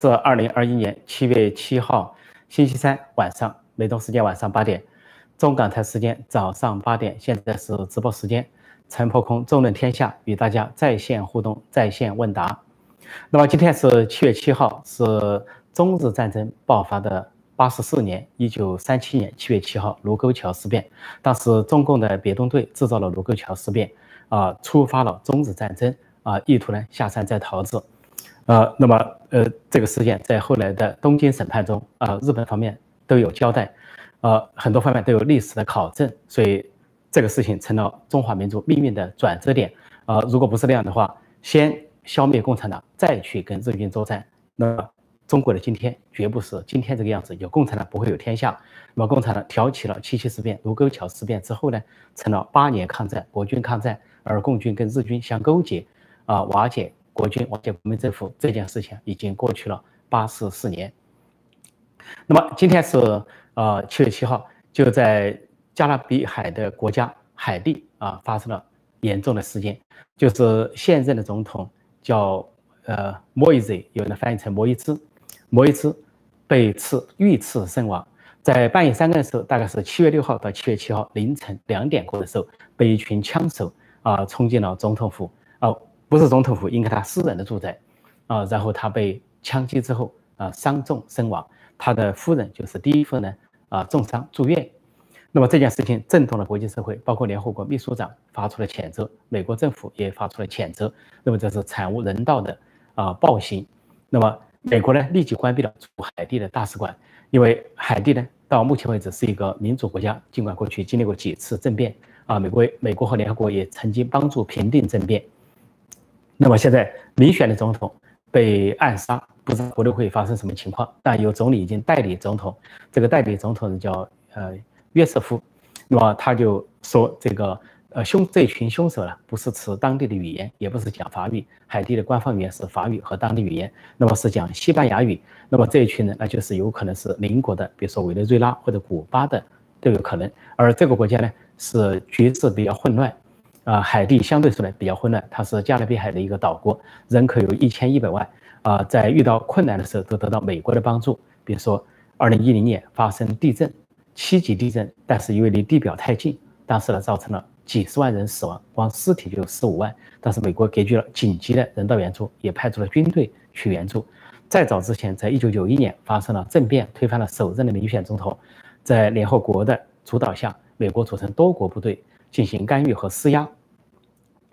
是二零二一年七月七号星期三晚上，美东时间晚上八点，中港台时间早上八点。现在是直播时间，陈破空纵论天下与大家在线互动、在线问答。那么今天是七月七号，是中日战争爆发的八十四年，一九三七年七月七号卢沟桥事变。当时中共的别动队制造了卢沟桥事变，啊，触发了中日战争，啊，意图呢下山再逃之。呃，那么呃，这个事件在后来的东京审判中，啊，日本方面都有交代，呃，很多方面都有历史的考证，所以这个事情成了中华民族命运的转折点。啊，如果不是那样的话，先消灭共产党，再去跟日军作战，那么中国的今天绝不是今天这个样子。有共产党不会有天下。那么共产党挑起了七七事变、卢沟桥事变之后呢，成了八年抗战、国军抗战，而共军跟日军相勾结，啊，瓦解。国军瓦解国民政府这件事情已经过去了八十四年。那么今天是呃七月七号，就在加勒比海的国家海地啊发生了严重的事件，就是现任的总统叫呃莫伊兹，有人翻译成莫伊兹，莫伊兹被刺遇刺身亡，在半夜三更的时候，大概是七月六号到七月七号凌晨两点过的时候，被一群枪手啊冲进了总统府。不是总统府，应该他私人的住宅，啊，然后他被枪击之后啊伤重身亡，他的夫人就是第一夫人啊重伤住院，那么这件事情震动了国际社会，包括联合国秘书长发出了谴责，美国政府也发出了谴责，那么这是惨无人道的啊暴行，那么美国呢立即关闭了驻海地的大使馆，因为海地呢到目前为止是一个民主国家，尽管过去经历过几次政变啊，美国美国和联合国也曾经帮助平定政变。那么现在民选的总统被暗杀，不知道国内会发生什么情况。但有总理已经代理总统，这个代理总统叫呃约瑟夫，那么他就说这个呃凶这群凶手呢不是持当地的语言，也不是讲法语，海地的官方语言是法语和当地语言，那么是讲西班牙语。那么这一群人那就是有可能是邻国的，比如说委内瑞拉或者古巴的都有可能。而这个国家呢是局势比较混乱。啊，海地相对说来比较混乱，它是加勒比海的一个岛国，人口有一千一百万。啊，在遇到困难的时候都得到美国的帮助。比如说，二零一零年发生地震，七级地震，但是因为离地表太近，当时呢造成了几十万人死亡，光尸体就有十五万。但是美国给予了紧急的人道援助，也派出了军队去援助。再早之前，在一九九一年发生了政变，推翻了首任的民选总统，在联合国的主导下，美国组成多国部队进行干预和施压。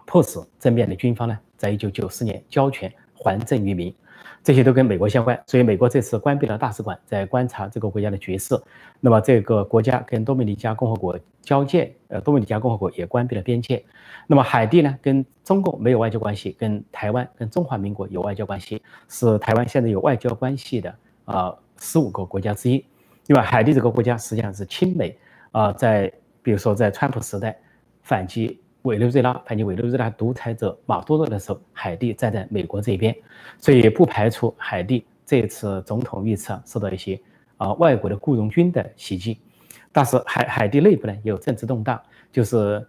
迫使政变的军方呢，在一九九四年交权还政于民，这些都跟美国相关。所以美国这次关闭了大使馆，在观察这个国家的局势。那么这个国家跟多米尼加共和国交界，呃，多米尼加共和国也关闭了边界。那么海地呢，跟中共没有外交关系，跟台湾、跟中华民国有外交关系，是台湾现在有外交关系的啊十五个国家之一。另外，海地这个国家实际上是亲美啊，在比如说在川普时代反击。委内瑞拉反击委内瑞拉独裁者马杜罗的时候，海地站在美国这边，所以不排除海地这次总统遇刺受到一些啊外国的雇佣军的袭击。但是海海地内部呢也有政治动荡，就是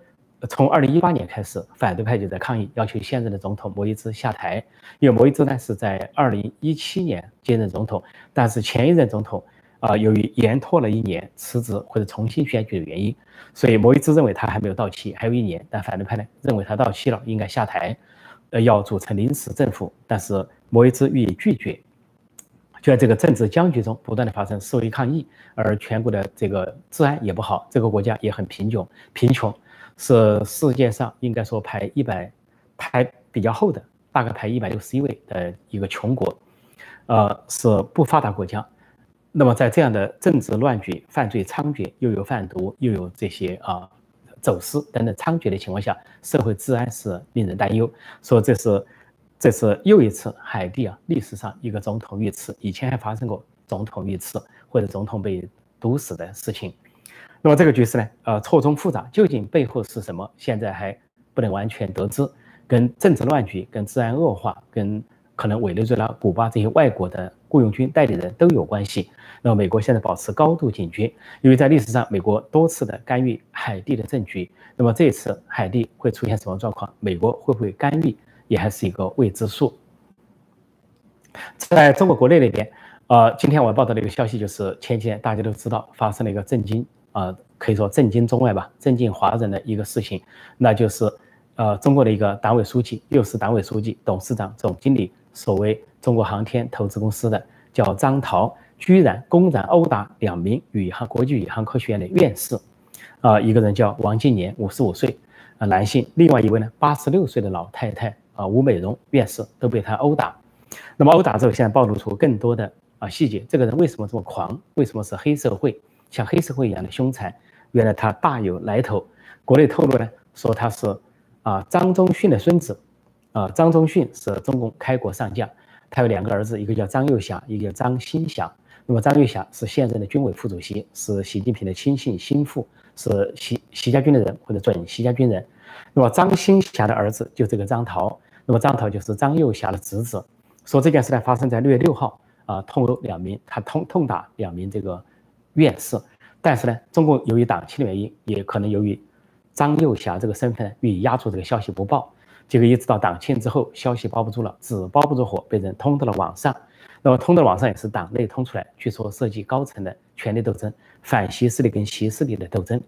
从二零一八年开始，反对派就在抗议，要求现任的总统莫伊兹下台。因为莫伊兹呢是在二零一七年接任总统，但是前一任总统。啊，由于延拖了一年辞职或者重新选举的原因，所以摩伊兹认为他还没有到期，还有一年。但反对派呢认为他到期了，应该下台，呃，要组成临时政府。但是摩伊兹予以拒绝。就在这个政治僵局中，不断的发生示威抗议，而全国的这个治安也不好，这个国家也很贫穷，贫穷是世界上应该说排一百排比较后的，大概排一百六十一位的一个穷国，呃，是不发达国家。那么在这样的政治乱局、犯罪猖獗，又有贩毒，又有这些啊走私等等猖獗的情况下，社会治安是令人担忧。说这是这是又一次海地啊历史上一个总统遇刺，以前还发生过总统遇刺或者总统被毒死的事情。那么这个局势呢，呃错综复杂，究竟背后是什么？现在还不能完全得知。跟政治乱局、跟治安恶化、跟可能委内瑞拉、古巴这些外国的。雇佣军代理人都有关系。那美国现在保持高度警觉，因为在历史上美国多次的干预海地的政局。那么这次海地会出现什么状况？美国会不会干预，也还是一个未知数。在中国国内那边，呃，今天我报道的一个消息就是，前几天大家都知道发生了一个震惊啊，可以说震惊中外吧，震惊华人的一个事情，那就是呃，中国的一个党委书记，又是党委书记、董事长、总经理，所谓中国航天投资公司的叫张涛，居然公然殴打两名宇航国际宇航科学院的院士，啊，一个人叫王金年，五十五岁，啊，男性；另外一位呢，八十六岁的老太太，啊，吴美荣院士都被他殴打。那么殴打之后，现在暴露出更多的啊细节。这个人为什么这么狂？为什么是黑社会？像黑社会一样的凶残？原来他大有来头。国内透露呢，说他是啊张宗逊的孙子。啊，张宗逊是中共开国上将，他有两个儿子，一个叫张幼霞，一个叫张新霞。那么张幼霞是现任的军委副主席，是习近平的亲信心腹，是习习家军的人或者准习家军人。那么张新霞的儿子就这个张桃，那么张桃就是张幼霞的侄子。说这件事呢发生在六月六号啊，痛殴两名，他痛痛打两名这个院士，但是呢，中共由于党纪的原因，也可能由于张幼霞这个身份予以压住这个消息不报，结果一直到党庆之后，消息包不住了，纸包不住火，被人通到了网上。那么通到网上也是党内通出来，据说涉及高层的权力斗争，反习势力跟习势力的斗争，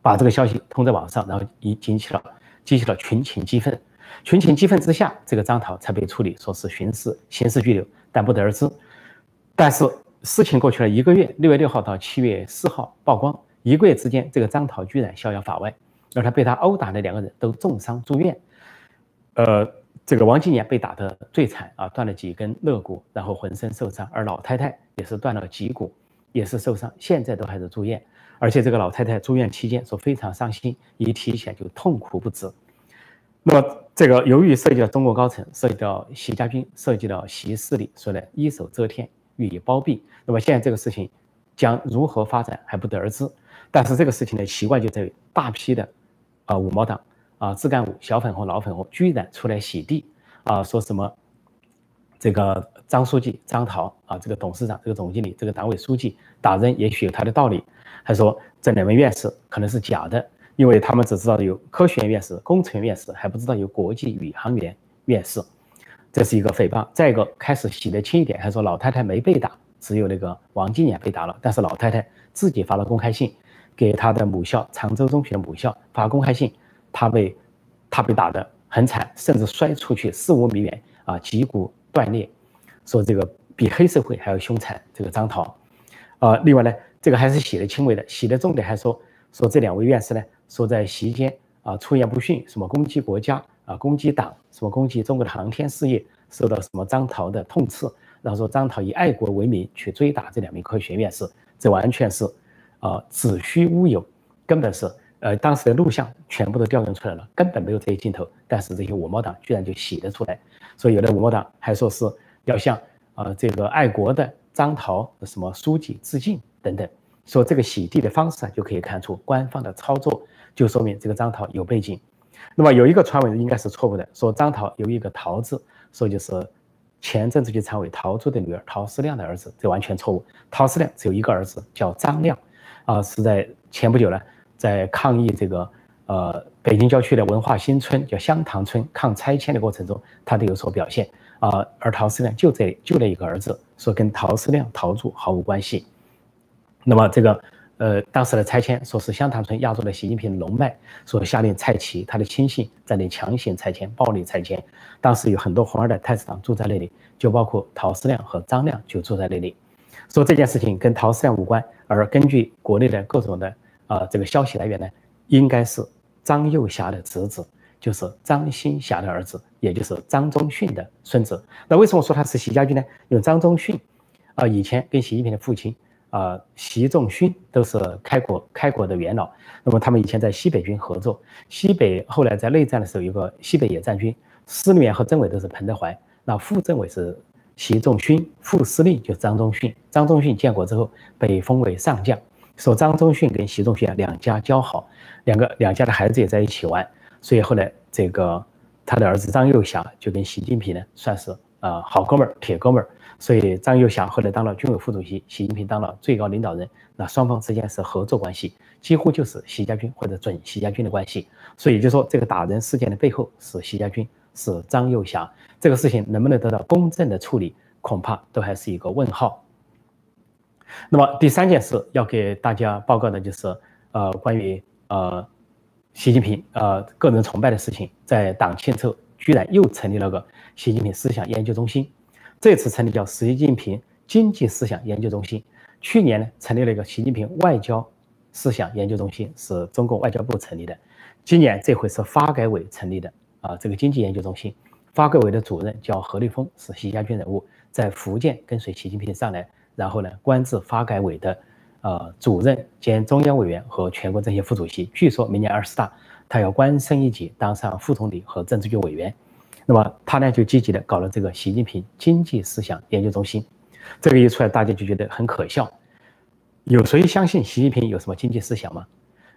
把这个消息通在网上，然后引引起了激起了群情激愤。群情激愤之下，这个张涛才被处理，说是巡视、刑事拘留，但不得而知。但是事情过去了一个月，六月六号到七月四号曝光，一个月之间，这个张涛居然逍遥法外，而他被他殴打的两个人都重伤住院。呃，这个王金年被打得最惨啊，断了几根肋骨，然后浑身受伤，而老太太也是断了脊骨，也是受伤，现在都还在住院。而且这个老太太住院期间说非常伤心，一提起来就痛苦不止。那么这个由于涉及到中国高层，涉及到习家军，涉及到习势力，所以呢一手遮天，予以包庇。那么现在这个事情将如何发展还不得而知。但是这个事情的奇怪就在于，大批的啊五毛党啊自干五、小粉红、老粉红居然出来洗地啊，说什么这个张书记张桃啊，这个董事长、这个总经理、这个党委书记打人也许有他的道理，还说这两位院士可能是假的。因为他们只知道有科学院院士、工程院士，还不知道有国际宇航员院士，这是一个诽谤。再一个，开始洗得轻一点，还说老太太没被打，只有那个王金年被打了。但是老太太自己发了公开信，给她的母校常州中学的母校发公开信，他被他被打得很惨，甚至摔出去四五米远啊，脊骨断裂，说这个比黑社会还要凶残。这个张涛，啊，另外呢，这个还是写得轻微的，写的重点还说说这两位院士呢。说在席间啊出言不逊，什么攻击国家啊，攻击党，什么攻击中国的航天事业，受到什么张涛的痛斥，然后说张涛以爱国为名去追打这两名科学院士，这完全是啊子虚乌有，根本是呃当时的录像全部都调用出来了，根本没有这些镜头，但是这些五毛党居然就洗得出来，所以有的五毛党还说是要向啊这个爱国的张桃什么书记致敬等等，说这个洗地的方式啊就可以看出官方的操作。就说明这个张桃有背景，那么有一个传闻应该是错误的，说张桃有一个桃字，说就是前政治局常委陶铸的女儿陶思亮的儿子，这完全错误。陶思亮只有一个儿子叫张亮，啊，是在前不久呢，在抗议这个呃北京郊区的文化新村叫香塘村抗拆迁的过程中，他都有所表现啊。而陶思亮就这就那一个儿子，说跟陶思亮陶铸毫无关系。那么这个。呃，当时的拆迁说是香塘村压住了习近平龙脉，说下令蔡奇他的亲信在那强行拆迁、暴力拆迁。当时有很多红二代太子党住在那里，就包括陶思亮和张亮就住在那里。说这件事情跟陶思亮无关，而根据国内的各种的啊这个消息来源呢，应该是张幼霞的侄子，就是张新霞的儿子，也就是张宗逊的孙子。那为什么说他是习家军呢？因为张宗逊啊以前跟习近平的父亲。啊，习仲勋都是开国开国的元老。那么他们以前在西北军合作，西北后来在内战的时候有个西北野战军，司令员和政委都是彭德怀，那副政委是习仲勋，副司令就是张宗逊。张宗逊建国之后被封为上将，说张宗逊跟习仲勋两家交好，两个两家的孩子也在一起玩，所以后来这个他的儿子张幼霞就跟习近平呢算是啊好哥们儿，铁哥们儿。所以张幼霞后来当了军委副主席，习近平当了最高领导人，那双方之间是合作关系，几乎就是习家军或者准习家军的关系。所以就说这个打人事件的背后是习家军是张又侠。这个事情能不能得到公正的处理，恐怕都还是一个问号。那么第三件事要给大家报告的就是，呃，关于呃习近平呃个人崇拜的事情，在党庆之后，居然又成立了个习近平思想研究中心。这次成立叫习近平经济思想研究中心。去年呢，成立了一个习近平外交思想研究中心，是中共外交部成立的。今年这回是发改委成立的啊，这个经济研究中心，发改委的主任叫何立峰，是习家军人物，在福建跟随习近平上来，然后呢，官至发改委的呃主任兼中央委员和全国政协副主席。据说明年二十大，他要官升一级，当上副总理和政治局委员。那么他呢，就积极的搞了这个习近平经济思想研究中心。这个一出来，大家就觉得很可笑。有谁相信习近平有什么经济思想吗？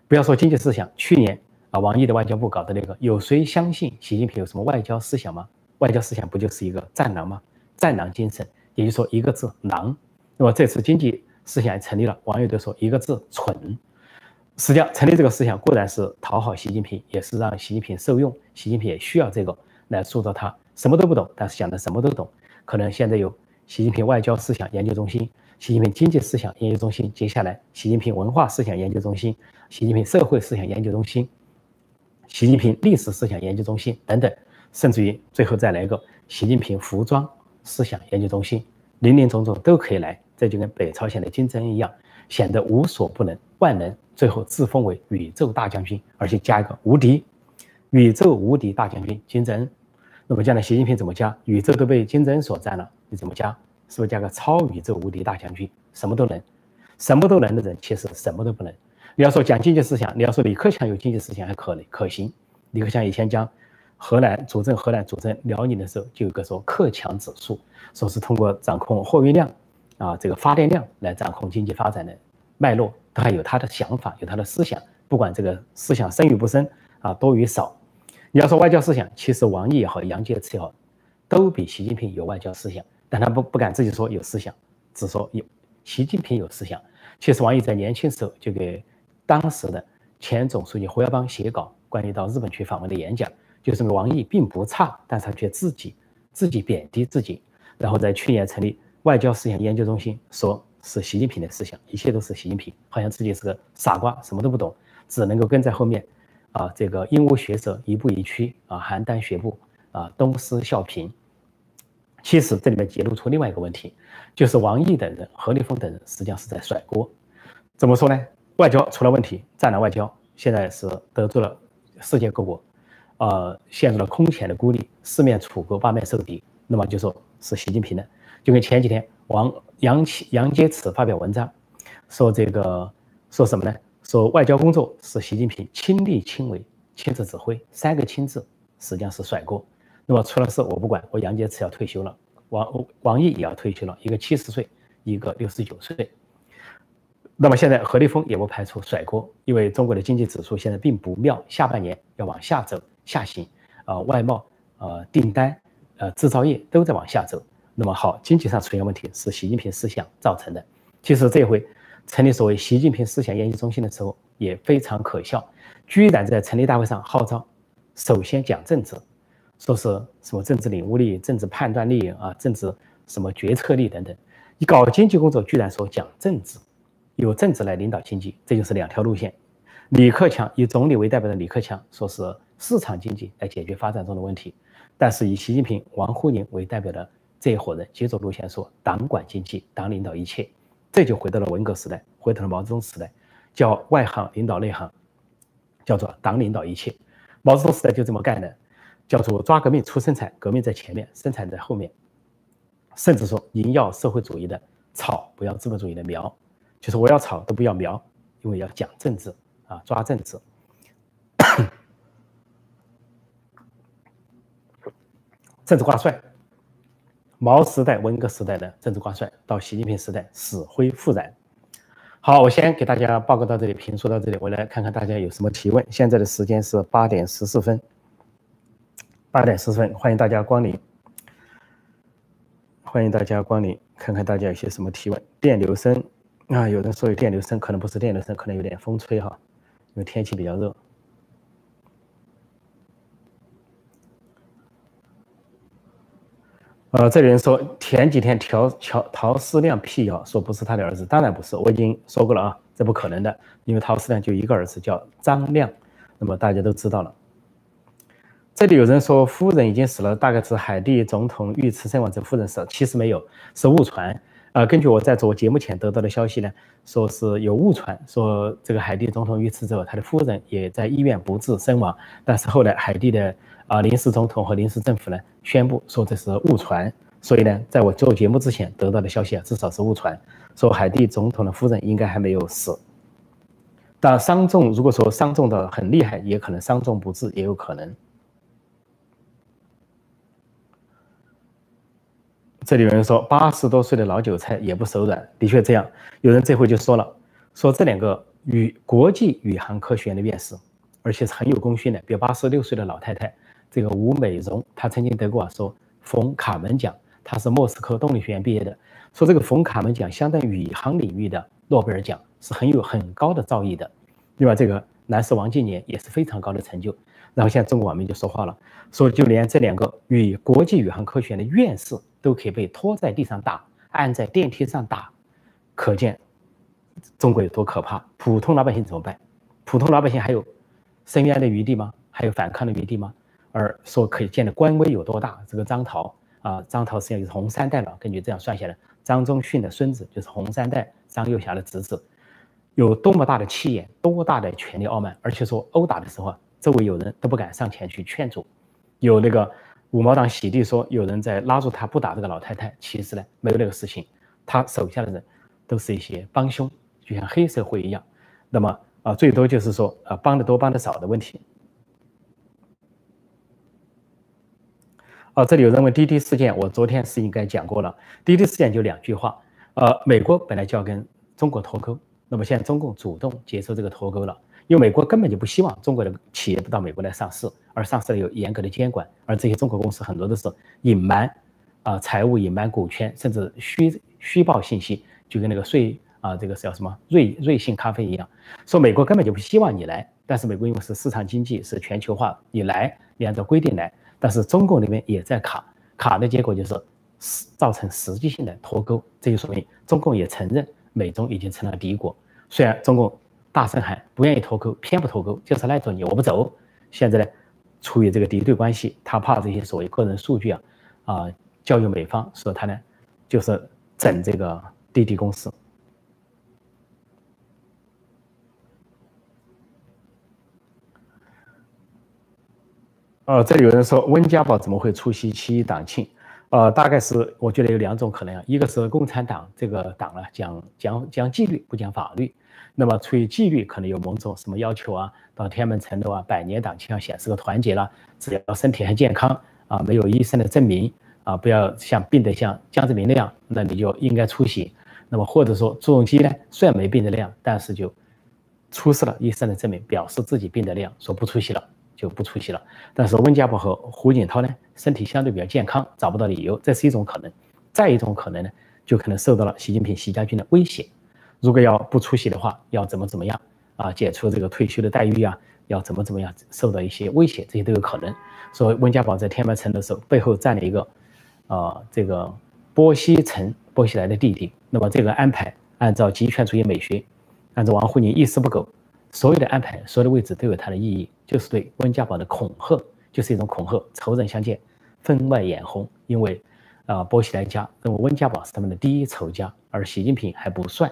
不要说经济思想，去年啊，王毅的外交部搞的那个，有谁相信习近平有什么外交思想吗？外交思想不就是一个战狼吗？战狼精神，也就是说一个字狼。那么这次经济思想成立了，网友都说一个字蠢。实际上，成立这个思想固然是讨好习近平，也是让习近平受用，习近平也需要这个来塑造他什么都不懂，但是讲的什么都懂。可能现在有。习近平外交思想研究中心、习近平经济思想研究中心，接下来习近平文化思想研究中心、习近平社会思想研究中心、习近平历史思想研究中心等等，甚至于最后再来一个习近平服装思想研究中心，林林总总都可以来。这就跟北朝鲜的金正恩一样，显得无所不能、万能，最后自封为宇宙大将军，而且加一个无敌，宇宙无敌大将军金正恩。那么将来习近平怎么加？宇宙都被金正恩所占了。你怎么加？是不是加个超宇宙无敌大将军？什么都能，什么都能的人，其实什么都不能。你要说讲经济思想，你要说李克强有经济思想还可能可行。李克强以前讲河南主政河南主政辽宁的时候，就有个说克强指数，说是通过掌控货运量啊，这个发电量来掌控经济发展的脉络，他有他的想法，有他的思想，不管这个思想深与不深啊，多与少。你要说外交思想，其实王毅也好，杨洁篪也好，都比习近平有外交思想。但他不不敢自己说有思想，只说有习近平有思想。其实王毅在年轻时候就给当时的前总书记胡耀邦写稿，关于到日本去访问的演讲，就是王毅并不差，但是他却自己自己贬低自己。然后在去年成立外交思想研究中心，说是习近平的思想，一切都是习近平，好像自己是个傻瓜，什么都不懂，只能够跟在后面，啊，这个鹦鹉学舌，一步一趋，啊，邯郸学步，啊，东施效颦。其实这里面揭露出另外一个问题，就是王毅等人、何立峰等人实际上是在甩锅。怎么说呢？外交出了问题，战狼外交现在是得罪了世界各国，呃，陷入了空前的孤立，四面楚歌，八面受敌。那么就说是习近平的，就跟前几天王杨启杨洁篪发表文章，说这个说什么呢？说外交工作是习近平亲力亲为、亲自指挥，三个亲自实际上是甩锅。那么出了事我不管，我杨洁篪要退休了，王王毅也要退休了，一个七十岁，一个六十九岁。那么现在何立峰也不排除甩锅，因为中国的经济指数现在并不妙，下半年要往下走，下行，呃，外贸、呃，订单、呃，制造业都在往下走。那么好，经济上出现问题是习近平思想造成的。其实这回成立所谓习近平思想研究中心的时候也非常可笑，居然在成立大会上号召首先讲政治。说是什么政治领悟力、政治判断力啊，政治什么决策力等等。你搞经济工作，居然说讲政治，有政治来领导经济，这就是两条路线。李克强以总理为代表的李克强，说是市场经济来解决发展中的问题；但是以习近平、王沪宁为代表的这一伙人，接着路线说党管经济，党领导一切。这就回到了文革时代，回到了毛泽东时代，叫外行领导内行，叫做党领导一切。毛泽东时代就这么干的。叫做抓革命出生产，革命在前面，生产在后面。甚至说，您要社会主义的草，不要资本主义的苗，就是我要草都不要苗，因为要讲政治啊，抓政治。政治挂帅，毛时代、文革时代的政治挂帅，到习近平时代死灰复燃。好，我先给大家报告到这里，评说到这里，我来看看大家有什么提问。现在的时间是八点十四分。八点十分，欢迎大家光临。欢迎大家光临，看看大家有些什么提问。电流声啊，有人说有电流声，可能不是电流声，可能有点风吹哈，因为天气比较热。呃，这里人说前几天陶陶陶思亮辟谣说不是他的儿子，当然不是，我已经说过了啊，这不可能的，因为陶思亮就一个儿子叫张亮，那么大家都知道了。这里有人说夫人已经死了，大概是海地总统遇刺身亡，这夫人死了，其实没有，是误传。啊，根据我在做节目前得到的消息呢，说是有误传，说这个海地总统遇刺之后，他的夫人也在医院不治身亡。但是后来海地的啊临时总统和临时政府呢宣布说这是误传。所以呢，在我做节目之前得到的消息啊，至少是误传，说海地总统的夫人应该还没有死。但伤重，如果说伤重的很厉害，也可能伤重不治，也有可能。这里有人说八十多岁的老韭菜也不手软，的确这样。有人这回就说了，说这两个宇国际宇航科学院的院士，而且是很有功勋的，比如八十六岁的老太太，这个吴美荣，她曾经得过说冯卡门奖，她是莫斯科动力学院毕业的，说这个冯卡门奖相当于宇航领域的诺贝尔奖，是很有很高的造诣的。另外，这个男士王进年也是非常高的成就。然后现在中国网民就说话了，说就连这两个与国际宇航科学院的院士都可以被拖在地上打，按在电梯上打，可见中国有多可怕。普通老百姓怎么办？普通老百姓还有伸冤的余地吗？还有反抗的余地吗？而说可以见的官威有多大？这个张桃啊，张桃实际上就是红三代了。根据这样算下来，张宗逊的孙子就是红三代张幼霞的侄子，有多么大的气焰，多大的权力傲慢，而且说殴打的时候。周围有人都不敢上前去劝阻，有那个五毛党洗地说有人在拉住他不打这个老太太，其实呢没有那个事情，他手下的人都是一些帮凶，就像黑社会一样。那么啊，最多就是说啊帮的多帮的少的问题。啊，这里有人问滴滴事件，我昨天是应该讲过了。滴滴事件就两句话，呃，美国本来就要跟中国脱钩，那么现在中共主动接受这个脱钩了。因为美国根本就不希望中国的企业到美国来上市，而上市了有严格的监管，而这些中国公司很多都是隐瞒啊财务、隐瞒股权，甚至虚虚报信息，就跟那个税啊这个叫什么瑞瑞幸咖啡一样，说美国根本就不希望你来，但是美国因为是市场经济，是全球化，你来你按照规定来，但是中共那边也在卡，卡的结果就是造成实际性的脱钩，这就说明中共也承认美中已经成了敌国，虽然中共。大声喊不愿意脱钩，偏不脱钩，就是赖着你，我不走。现在呢，出于这个敌对关系，他怕这些所谓个人数据啊，啊，教育美方，说他呢，就是整这个滴滴公司。哦，这有人说温家宝怎么会出席七一党庆？呃，大概是我觉得有两种可能啊，一个是共产党这个党呢讲讲讲纪律，不讲法律。那么出于纪律，可能有某种什么要求啊？到天安门城楼啊，百年党庆要显示个团结了，只要身体还健康啊，没有医生的证明啊，不要像病得像江泽民那样，那你就应该出席。那么或者说朱镕基呢，虽然没病得那样，但是就出示了医生的证明，表示自己病得那样，说不出席了就不出席了。但是温家宝和胡锦涛呢，身体相对比较健康，找不到理由，这是一种可能。再一种可能呢，就可能受到了习近平、习家军的威胁。如果要不出席的话，要怎么怎么样啊？解除这个退休的待遇啊？要怎么怎么样？受到一些威胁，这些都有可能。说温家宝在天安门城的时候，背后站了一个，呃，这个波西城波西来的弟弟。那么这个安排，按照极权主义美学，按照王沪宁一丝不苟，所有的安排，所有的位置都有它的意义，就是对温家宝的恐吓，就是一种恐吓。仇人相见，分外眼红。因为啊，波西来家认为温家宝是他们的第一仇家，而习近平还不算。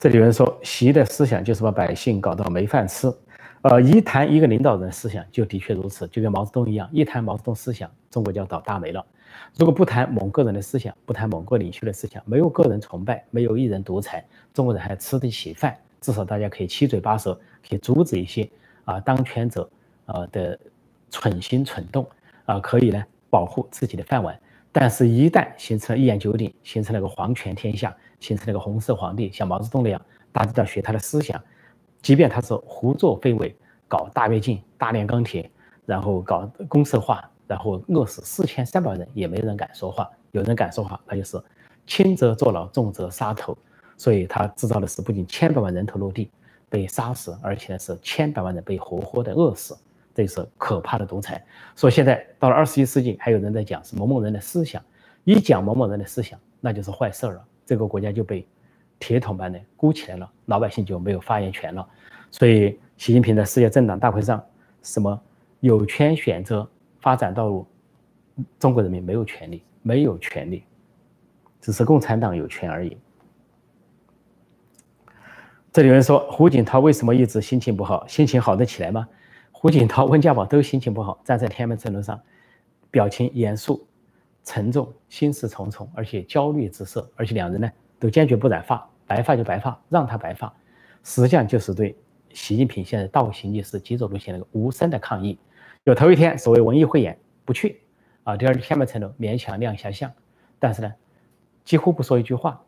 这里有人说，习的思想就是把百姓搞到没饭吃。呃，一谈一个领导人思想，就的确如此，就跟毛泽东一样，一谈毛泽东思想，中国就要倒大霉了。如果不谈某个人的思想，不谈某个领袖的思想，没有个人崇拜，没有一人独裁，中国人还吃得起饭？至少大家可以七嘴八舌，可以阻止一些啊当权者啊的蠢心蠢动啊，可以呢保护自己的饭碗。但是，一旦形成了一言九鼎，形成了个皇权天下。形成了个红色皇帝，像毛泽东那样，大家都要学他的思想。即便他是胡作非为，搞大跃进、大炼钢铁，然后搞公社化，然后饿死四千三百人，也没人敢说话。有人敢说话，那就是轻则坐牢，重则杀头。所以他制造的是不仅千百万人头落地，被杀死，而且是千百万人被活活的饿死，这是可怕的独裁。所以现在到了二十一世纪，还有人在讲是某某人的思想，一讲某某人的思想，那就是坏事了，这个国家就被铁桶般的箍起来了，老百姓就没有发言权了。所以习近平在世界政党大会上，什么有权选择发展道路，中国人民没有权利，没有权利，只是共产党有权而已。这里有人说胡锦涛为什么一直心情不好？心情好得起来吗？胡锦涛、温家宝都心情不好，站在天安门城楼上，表情严肃、沉重、心事重重，而且焦虑之色。而且两人呢都坚决不染发，白发就白发，让他白发，实际上就是对习近平现在倒行逆施、极左路线的无声的抗议。有头一天所谓文艺汇演不去啊，第二天天安门城楼勉强亮一下相，但是呢几乎不说一句话，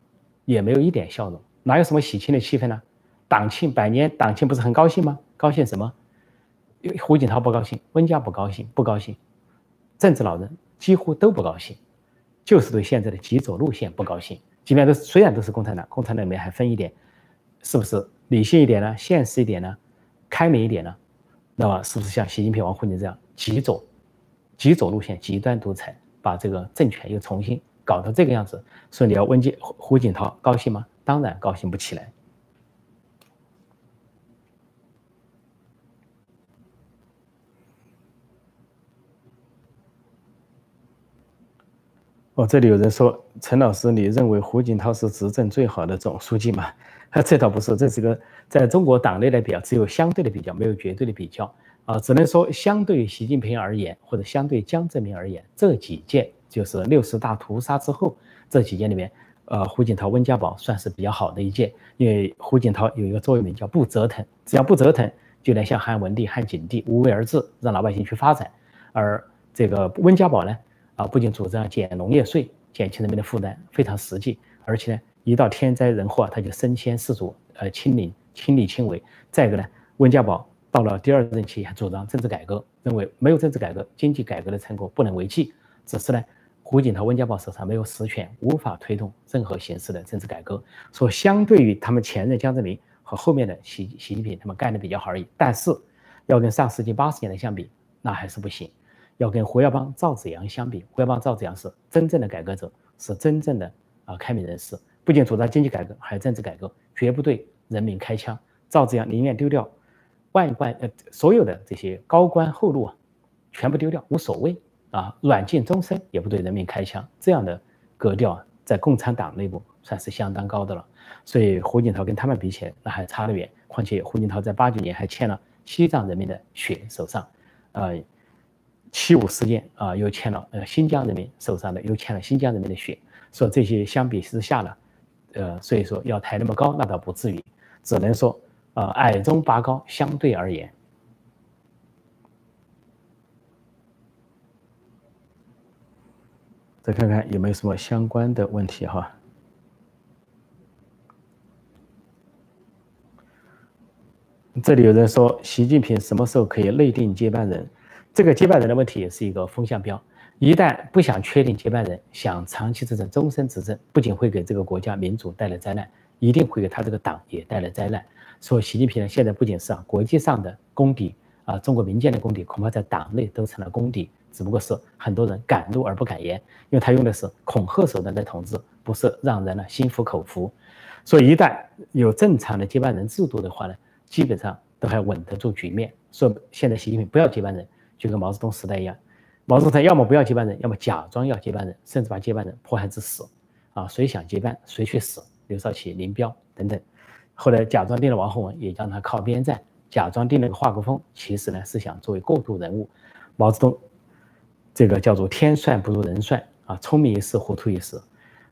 也没有一点笑容，哪有什么喜庆的气氛呢？党庆百年，党庆不是很高兴吗？高兴什么？胡锦涛不高兴，温家不高兴，不高兴，政治老人几乎都不高兴，就是对现在的极左路线不高兴。即便都虽然都是共产党，共产党里面还分一点，是不是理性一点呢？现实一点呢？开明一点呢？那么是不是像习近平、王沪宁这样极左、极左路线、极端独裁，把这个政权又重新搞到这个样子？所以你要温家胡锦涛高兴吗？当然高兴不起来。哦，这里有人说陈老师，你认为胡锦涛是执政最好的总书记吗？这倒不是，这是个在中国党内来比较，只有相对的比较，没有绝对的比较啊。只能说，相对习近平而言，或者相对江泽民而言，这几届就是六十大屠杀之后这几届里面，呃，胡锦涛、温家宝算是比较好的一届，因为胡锦涛有一个座右铭叫“不折腾”，只要不折腾，就能像汉文帝、汉景帝无为而治，让老百姓去发展。而这个温家宝呢？啊，不仅主张减农业税，减轻人民的负担，非常实际，而且呢，一到天灾人祸，他就身先士卒，呃，亲临亲力亲为。再一个呢，温家宝到了第二任期还主张政治改革，认为没有政治改革，经济改革的成果不能为继。只是呢，胡锦涛、温家宝手上没有实权，无法推动任何形式的政治改革。说相对于他们前任江泽民和后面的习习近平，他们干的比较好而已。但是要跟上世纪八十年代相比，那还是不行。要跟胡耀邦、赵紫阳相比，胡耀邦、赵紫阳是真正的改革者，是真正的啊开明人士，不仅主张经济改革，还有政治改革，绝不对人民开枪。赵紫阳宁愿丢掉万贯呃所有的这些高官厚禄啊，全部丢掉无所谓啊，软禁终身也不对人民开枪，这样的格调啊，在共产党内部算是相当高的了。所以胡锦涛跟他们比起来，那还差得远。况且胡锦涛在八九年还欠了西藏人民的血手上，呃。七五事件啊，又欠了呃新疆人民手上的，又欠了新疆人民的血。说这些相比之下呢，呃，所以说要抬那么高，那倒不至于，只能说呃矮中拔高，相对而言。再看看有没有什么相关的问题哈。这里有人说，习近平什么时候可以内定接班人？这个接班人的问题也是一个风向标，一旦不想确定接班人，想长期执政、终身执政，不仅会给这个国家民主带来灾难，一定会给他这个党也带来灾难。所以，习近平呢，现在不仅是啊国际上的公敌啊，中国民间的公敌，恐怕在党内都成了公敌，只不过是很多人敢怒而不敢言，因为他用的是恐吓手段在统治，不是让人呢心服口服。所以，一旦有正常的接班人制度的话呢，基本上都还稳得住局面。说现在习近平不要接班人。就跟毛泽东时代一样，毛泽东他要么不要接班人，要么假装要接班人，甚至把接班人迫害致死。啊，谁想接班谁去死。刘少奇、林彪等等，后来假装定了王洪文，也让他靠边站；假装定了个华国锋，其实呢是想作为过渡人物。毛泽东这个叫做天算不如人算啊，聪明一时，糊涂一时。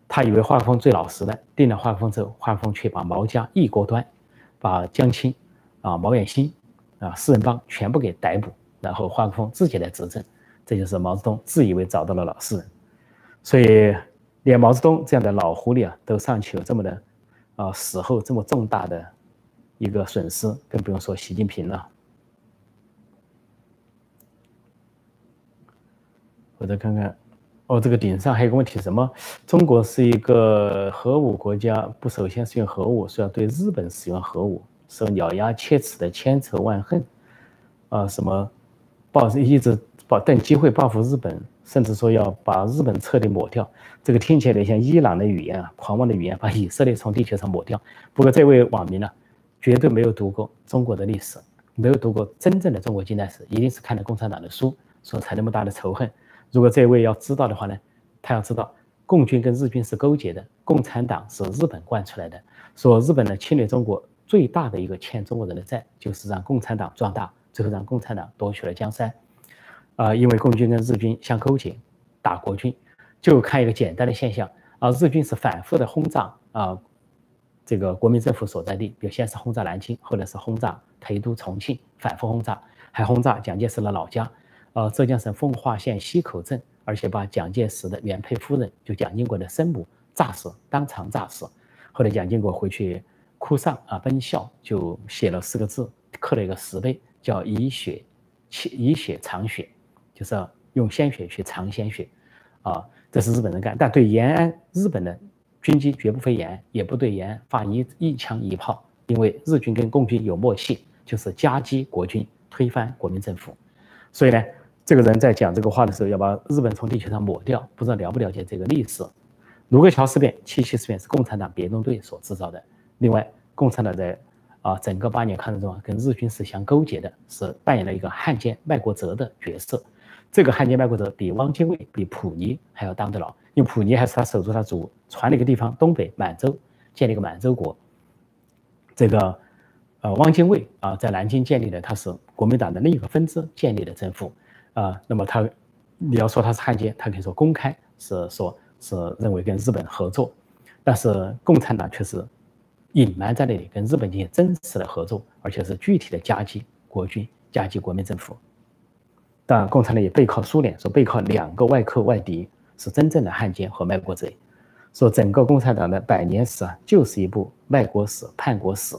他以为华国锋最老实的，定了华国锋之后，华国锋却把毛家一锅端，把江青啊、毛远新啊四人帮全部给逮捕。然后华国锋自己来执政，这就是毛泽东自以为找到了老实人，所以连毛泽东这样的老狐狸啊，都尚且有这么的啊死后这么重大的一个损失，更不用说习近平了。我再看看，哦，这个顶上还有个问题，什么？中国是一个核武国家，不首先使用核武，是要对日本使用核武，受咬牙切齿的千仇万恨，啊，什么报一直报等机会报复日本，甚至说要把日本彻底抹掉。这个听起来像伊朗的语言啊，狂妄的语言，把以色列从地球上抹掉。不过这位网民呢，绝对没有读过中国的历史，没有读过真正的中国近代史，一定是看了共产党的书，所以才那么大的仇恨。如果这位要知道的话呢，他要知道。共军跟日军是勾结的，共产党是日本惯出来的。说日本呢侵略中国最大的一个欠中国人的债，就是让共产党壮大，最后让共产党夺取了江山。啊，因为共军跟日军相勾结，打国军，就看一个简单的现象啊，日军是反复的轰炸啊，这个国民政府所在地，比如先是轰炸南京，后来是轰炸台都、重庆，反复轰炸，还轰炸蒋介石的老家，呃，浙江省奉化县溪口镇。而且把蒋介石的原配夫人，就蒋经国的生母炸死，当场炸死。后来蒋经国回去哭丧啊，奔孝，就写了四个字，刻了一个石碑，叫“以血，以血藏血”，就是用鲜血去藏鲜血。啊，这是日本人干，但对延安日本的军机绝不飞延安，也不对延安发一一枪一炮，因为日军跟共军有默契，就是夹击国军，推翻国民政府。所以呢。这个人在讲这个话的时候，要把日本从地球上抹掉，不知道了不了解这个历史。卢沟桥事变、七七事变是共产党别动队所制造的。另外，共产党在啊整个八年抗战中啊跟日军是相勾结的，是扮演了一个汉奸卖国贼的角色。这个汉奸卖国贼比汪精卫、比溥仪还要当得牢，因为溥仪还是他守住他祖传了一个地方东北满洲，建立一个满洲国。这个呃汪精卫啊在南京建立的，他是国民党的另一个分支建立的政府。啊，那么他，你要说他是汉奸，他可以说公开是说，是认为跟日本合作，但是共产党却是隐瞒在那里跟日本进行真实的合作，而且是具体的夹击国军、夹击国民政府。当然，共产党也背靠苏联，说背靠两个外寇外敌，是真正的汉奸和卖国贼。说整个共产党的百年史啊，就是一部卖国史、叛国史。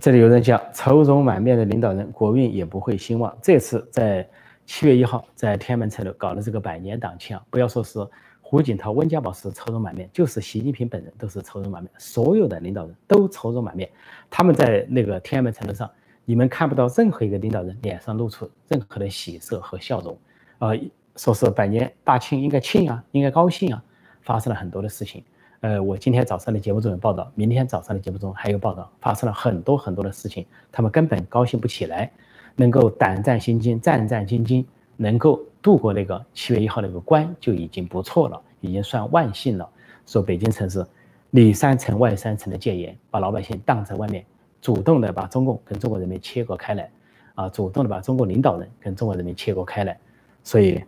这里有人讲，愁容满面的领导人，国运也不会兴旺。这次在七月一号在天安门城楼搞的这个百年党庆啊，不要说是胡锦涛、温家宝是愁容满面，就是习近平本人都是愁容满面，所有的领导人都愁容满面。他们在那个天安门城楼上，你们看不到任何一个领导人脸上露出任何的喜色和笑容，啊，说是百年大庆应该庆啊，应该高兴啊，发生了很多的事情。呃，我今天早上的节目中有报道，明天早上的节目中还有报道，发生了很多很多的事情，他们根本高兴不起来，能够胆战心惊、战战兢兢，能够度过那个七月一号那个关就已经不错了，已经算万幸了。说北京城市里三层外三层的戒严，把老百姓挡在外面，主动的把中共跟中国人民切割开来，啊，主动的把中国领导人跟中国人民切割开来，所以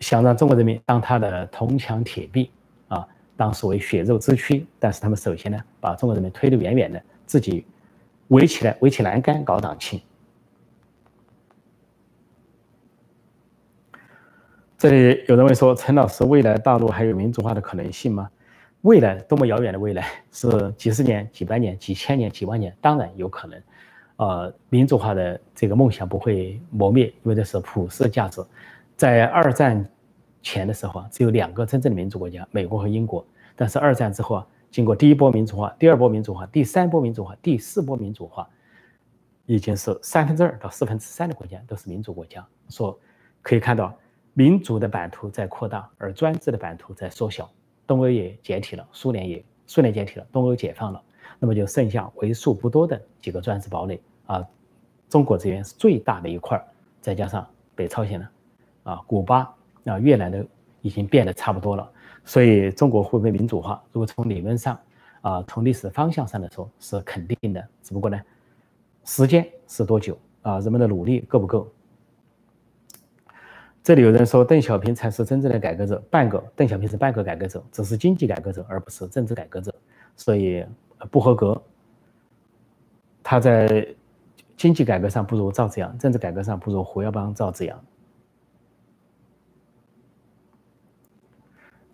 想让中国人民当他的铜墙铁壁啊。当所谓血肉之躯，但是他们首先呢，把中国人民推得远远的，自己围起来，围起栏杆搞党庆。这里有人问说：“陈老师，未来大陆还有民主化的可能性吗？”未来多么遥远的未来？是几十年、几百年、几千年、几万年？当然有可能。呃，民主化的这个梦想不会磨灭，因为这是普世价值。在二战。前的时候啊，只有两个真正的民主国家，美国和英国。但是二战之后啊，经过第一波民主化、第二波民主化、第三波民主化、第四波民主化，已经是三分之二到四分之三的国家都是民主国家。说可以看到，民主的版图在扩大，而专制的版图在缩小。东欧也解体了，苏联也苏联解体了，东欧解放了，那么就剩下为数不多的几个专制堡垒啊。中国这边是最大的一块，再加上北朝鲜呢，啊，古巴。啊，越南的已经变得差不多了，所以中国会不会民主化？如果从理论上，啊，从历史方向上来说是肯定的，只不过呢，时间是多久啊？人们的努力够不够？这里有人说邓小平才是真正的改革者，半个邓小平是半个改革者，只是经济改革者，而不是政治改革者，所以不合格。他在经济改革上不如赵紫阳，政治改革上不如胡耀邦、赵紫阳。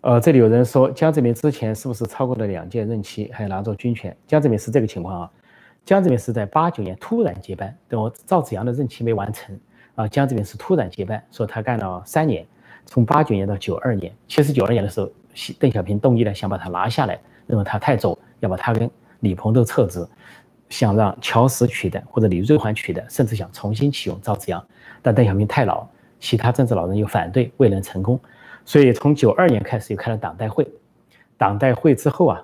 呃，这里有人说江泽民之前是不是超过了两届任期，还拿着军权？江泽民是这个情况啊，江泽民是在八九年突然接班，等我赵紫阳的任期没完成啊，江泽民是突然接班，说他干了三年，从八九年到九二年，其实九二年的时候，邓小平动议了想把他拿下来，认为他太左，要把他跟李鹏都撤职，想让乔石取代或者李瑞环取代，甚至想重新启用赵紫阳，但邓小平太老，其他政治老人又反对，未能成功，所以从九二年开始又开了党代会，党代会之后啊，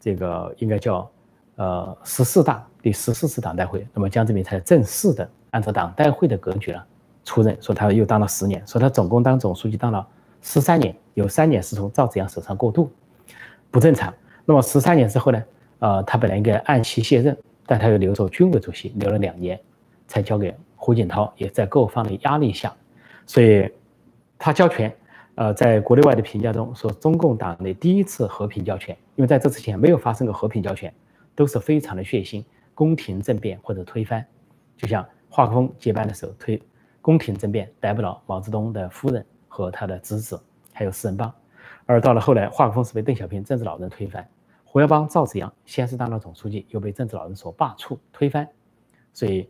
这个应该叫呃十四大第十四次党代会，那么江泽民才正式的按照党代会的格局了。出任说他又当了十年，说他总共当总书记当了十三年，有三年是从赵紫阳手上过渡，不正常。那么十三年之后呢？呃，他本来应该按期卸任，但他又留守军委主席，留了两年，才交给胡锦涛。也在各方的压力下，所以他交权。呃，在国内外的评价中说，中共党内第一次和平交权，因为在这之前没有发生过和平交权，都是非常的血腥，宫廷政变或者推翻。就像华国锋接班的时候推。宫廷政变逮捕了毛泽东的夫人和他的侄子，还有四人帮。而到了后来，华国锋是被邓小平政治老人推翻，胡耀邦、赵紫阳先是当了总书记，又被政治老人所罢黜推翻。所以，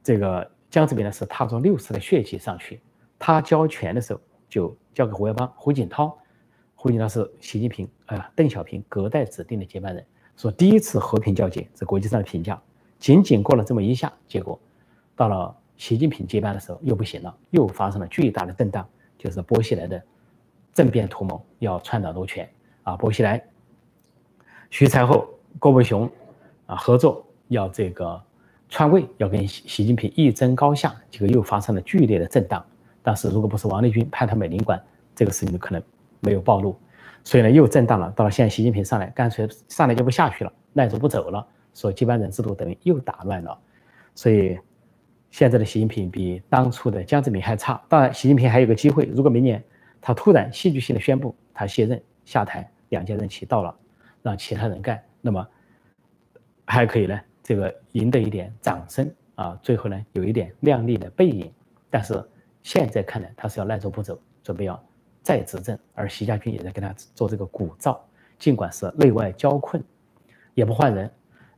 这个江泽民呢是踏着六次的血迹上去。他交权的时候就交给胡耀邦、胡锦涛。胡锦涛是习近平啊邓小平隔代指定的接班人。说第一次和平交接，是国际上的评价。仅仅过了这么一下，结果到了。习近平接班的时候又不行了，又发生了巨大的震荡，就是薄熙来的政变图谋要篡党夺权啊！薄熙来、徐才厚、郭伯雄啊合作要这个篡位，要跟习习近平一争高下，这个又发生了剧烈的震荡。但是如果不是王立军派他美领馆，这个事情可能没有暴露。所以呢，又震荡了。到了现在，习近平上来，干脆上来就不下去了，赖着不走了，说接班人制度等于又打乱了，所以。现在的习近平比当初的江泽民还差。当然，习近平还有个机会，如果明年他突然戏剧性的宣布他卸任下台，两届任期到了，让其他人干，那么还可以呢，这个赢得一点掌声啊，最后呢有一点亮丽的背影。但是现在看来，他是要赖着不走，准备要再执政，而习家军也在跟他做这个鼓噪，尽管是内外交困，也不换人。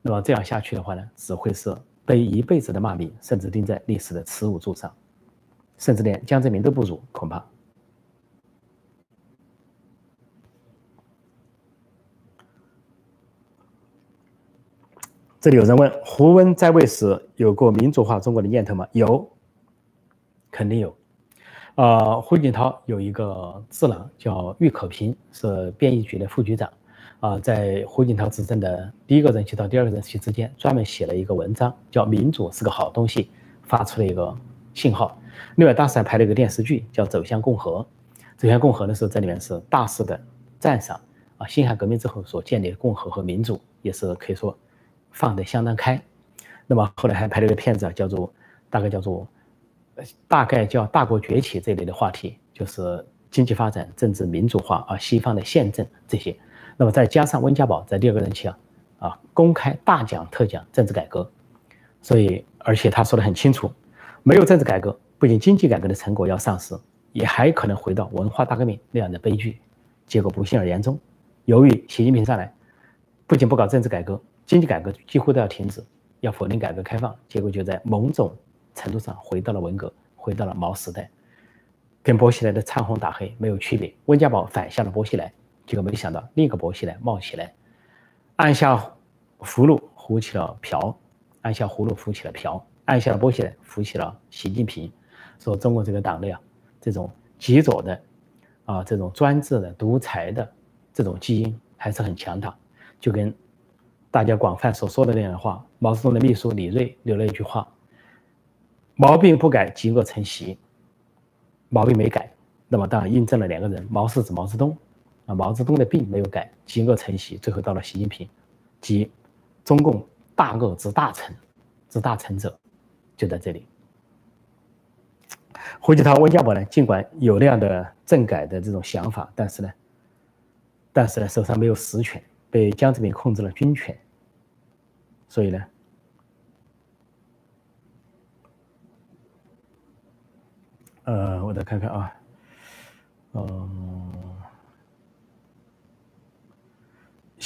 那么这样下去的话呢，只会是。背一辈子的骂名，甚至钉在历史的耻辱柱上，甚至连江泽民都不如，恐怕。这里有人问：胡温在位时有过民主化中国的念头吗？有，肯定有。呃，胡锦涛有一个智囊叫郁可平，是编译局的副局长。啊，在胡锦涛执政的第一个任期到第二个任期之间，专门写了一个文章，叫《民主是个好东西》，发出了一个信号。另外，当时还拍了一个电视剧，叫《走向共和》。走向共和的时候，这里面是大肆的赞赏啊，辛亥革命之后所建立的共和和民主，也是可以说放得相当开。那么后来还拍了一个片子，叫做大概叫做大概叫《大国崛起》这类的话题，就是经济发展、政治民主化啊，西方的宪政这些。那么再加上温家宝在第二个任期啊，啊公开大讲特讲政治改革，所以而且他说的很清楚，没有政治改革，不仅经济改革的成果要丧失，也还可能回到文化大革命那样的悲剧，结果不幸而言中。由于习近平上来，不仅不搞政治改革，经济改革几乎都要停止，要否定改革开放，结果就在某种程度上回到了文革，回到了毛时代，跟薄熙来的唱红打黑没有区别。温家宝反向了薄熙来。结果没想到，另一个薄熙来冒起来，按下葫芦扶起了瓢，按下葫芦扶起了瓢，按下了薄熙来扶起了习近平。说中国这个党内啊，这种极左的啊，这种专制的、独裁的这种基因还是很强大。就跟大家广泛所说的那样的话，毛泽东的秘书李锐留了一句话：“毛病不改，即恶成习。”毛病没改，那么当然印证了两个人，毛是指毛泽东。啊，毛泽东的病没有改，饥饿成习，最后到了习近平，即中共大恶之大成，之大成者，就在这里。胡锦涛、温家宝呢，尽管有那样的政改的这种想法，但是呢，但是呢，手上没有实权，被江泽民控制了军权，所以呢，呃，我再看看啊，嗯。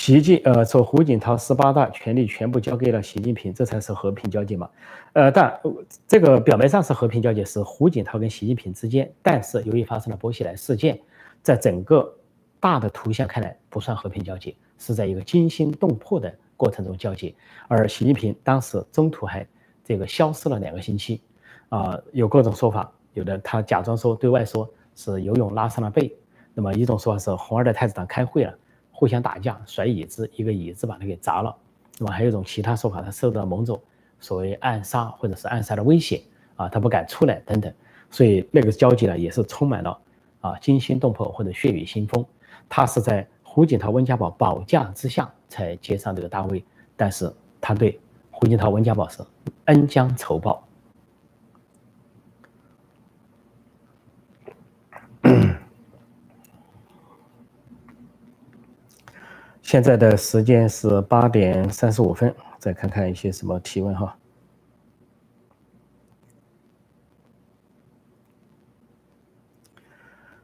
习近呃说胡锦涛十八大权力全部交给了习近平，这才是和平交接嘛？呃，但这个表面上是和平交接，是胡锦涛跟习近平之间，但是由于发生了波西来事件，在整个大的图像看来不算和平交接，是在一个惊心动魄的过程中交接。而习近平当时中途还这个消失了两个星期，啊，有各种说法，有的他假装说对外说是游泳拉伤了背，那么一种说法是红二代太子党开会了。互相打架，甩椅子，一个椅子把他给砸了。那么还有一种其他说法，他受到某种所谓暗杀或者是暗杀的威胁啊，他不敢出来等等。所以那个交集呢，也是充满了啊惊心动魄或者血雨腥风。他是在胡锦涛、温家宝保驾之下才接上这个大位，但是他对胡锦涛、温家宝是恩将仇报。现在的时间是八点三十五分，再看看一些什么提问哈。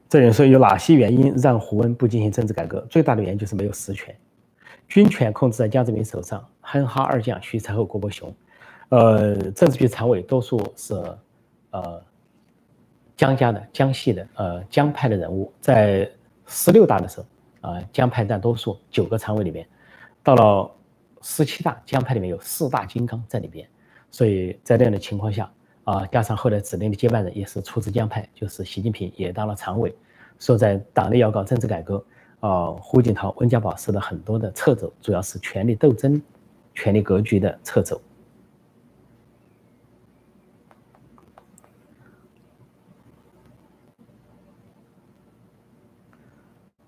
这里说有哪些原因让胡温不进行政治改革？最大的原因就是没有实权，军权控制在江泽民手上，哼哈二将徐才厚、郭伯雄，呃，政治局常委多数是呃江家的、江系的、呃江派的人物，在十六大的时候。啊，江派占多数，九个常委里面，到了十七大，江派里面有四大金刚在里边，所以在这样的情况下，啊，加上后来指定的接班人也是出自江派，就是习近平也当了常委，说在党内要搞政治改革，啊，胡锦涛、温家宝受到很多的掣肘，主要是权力斗争、权力格局的掣肘。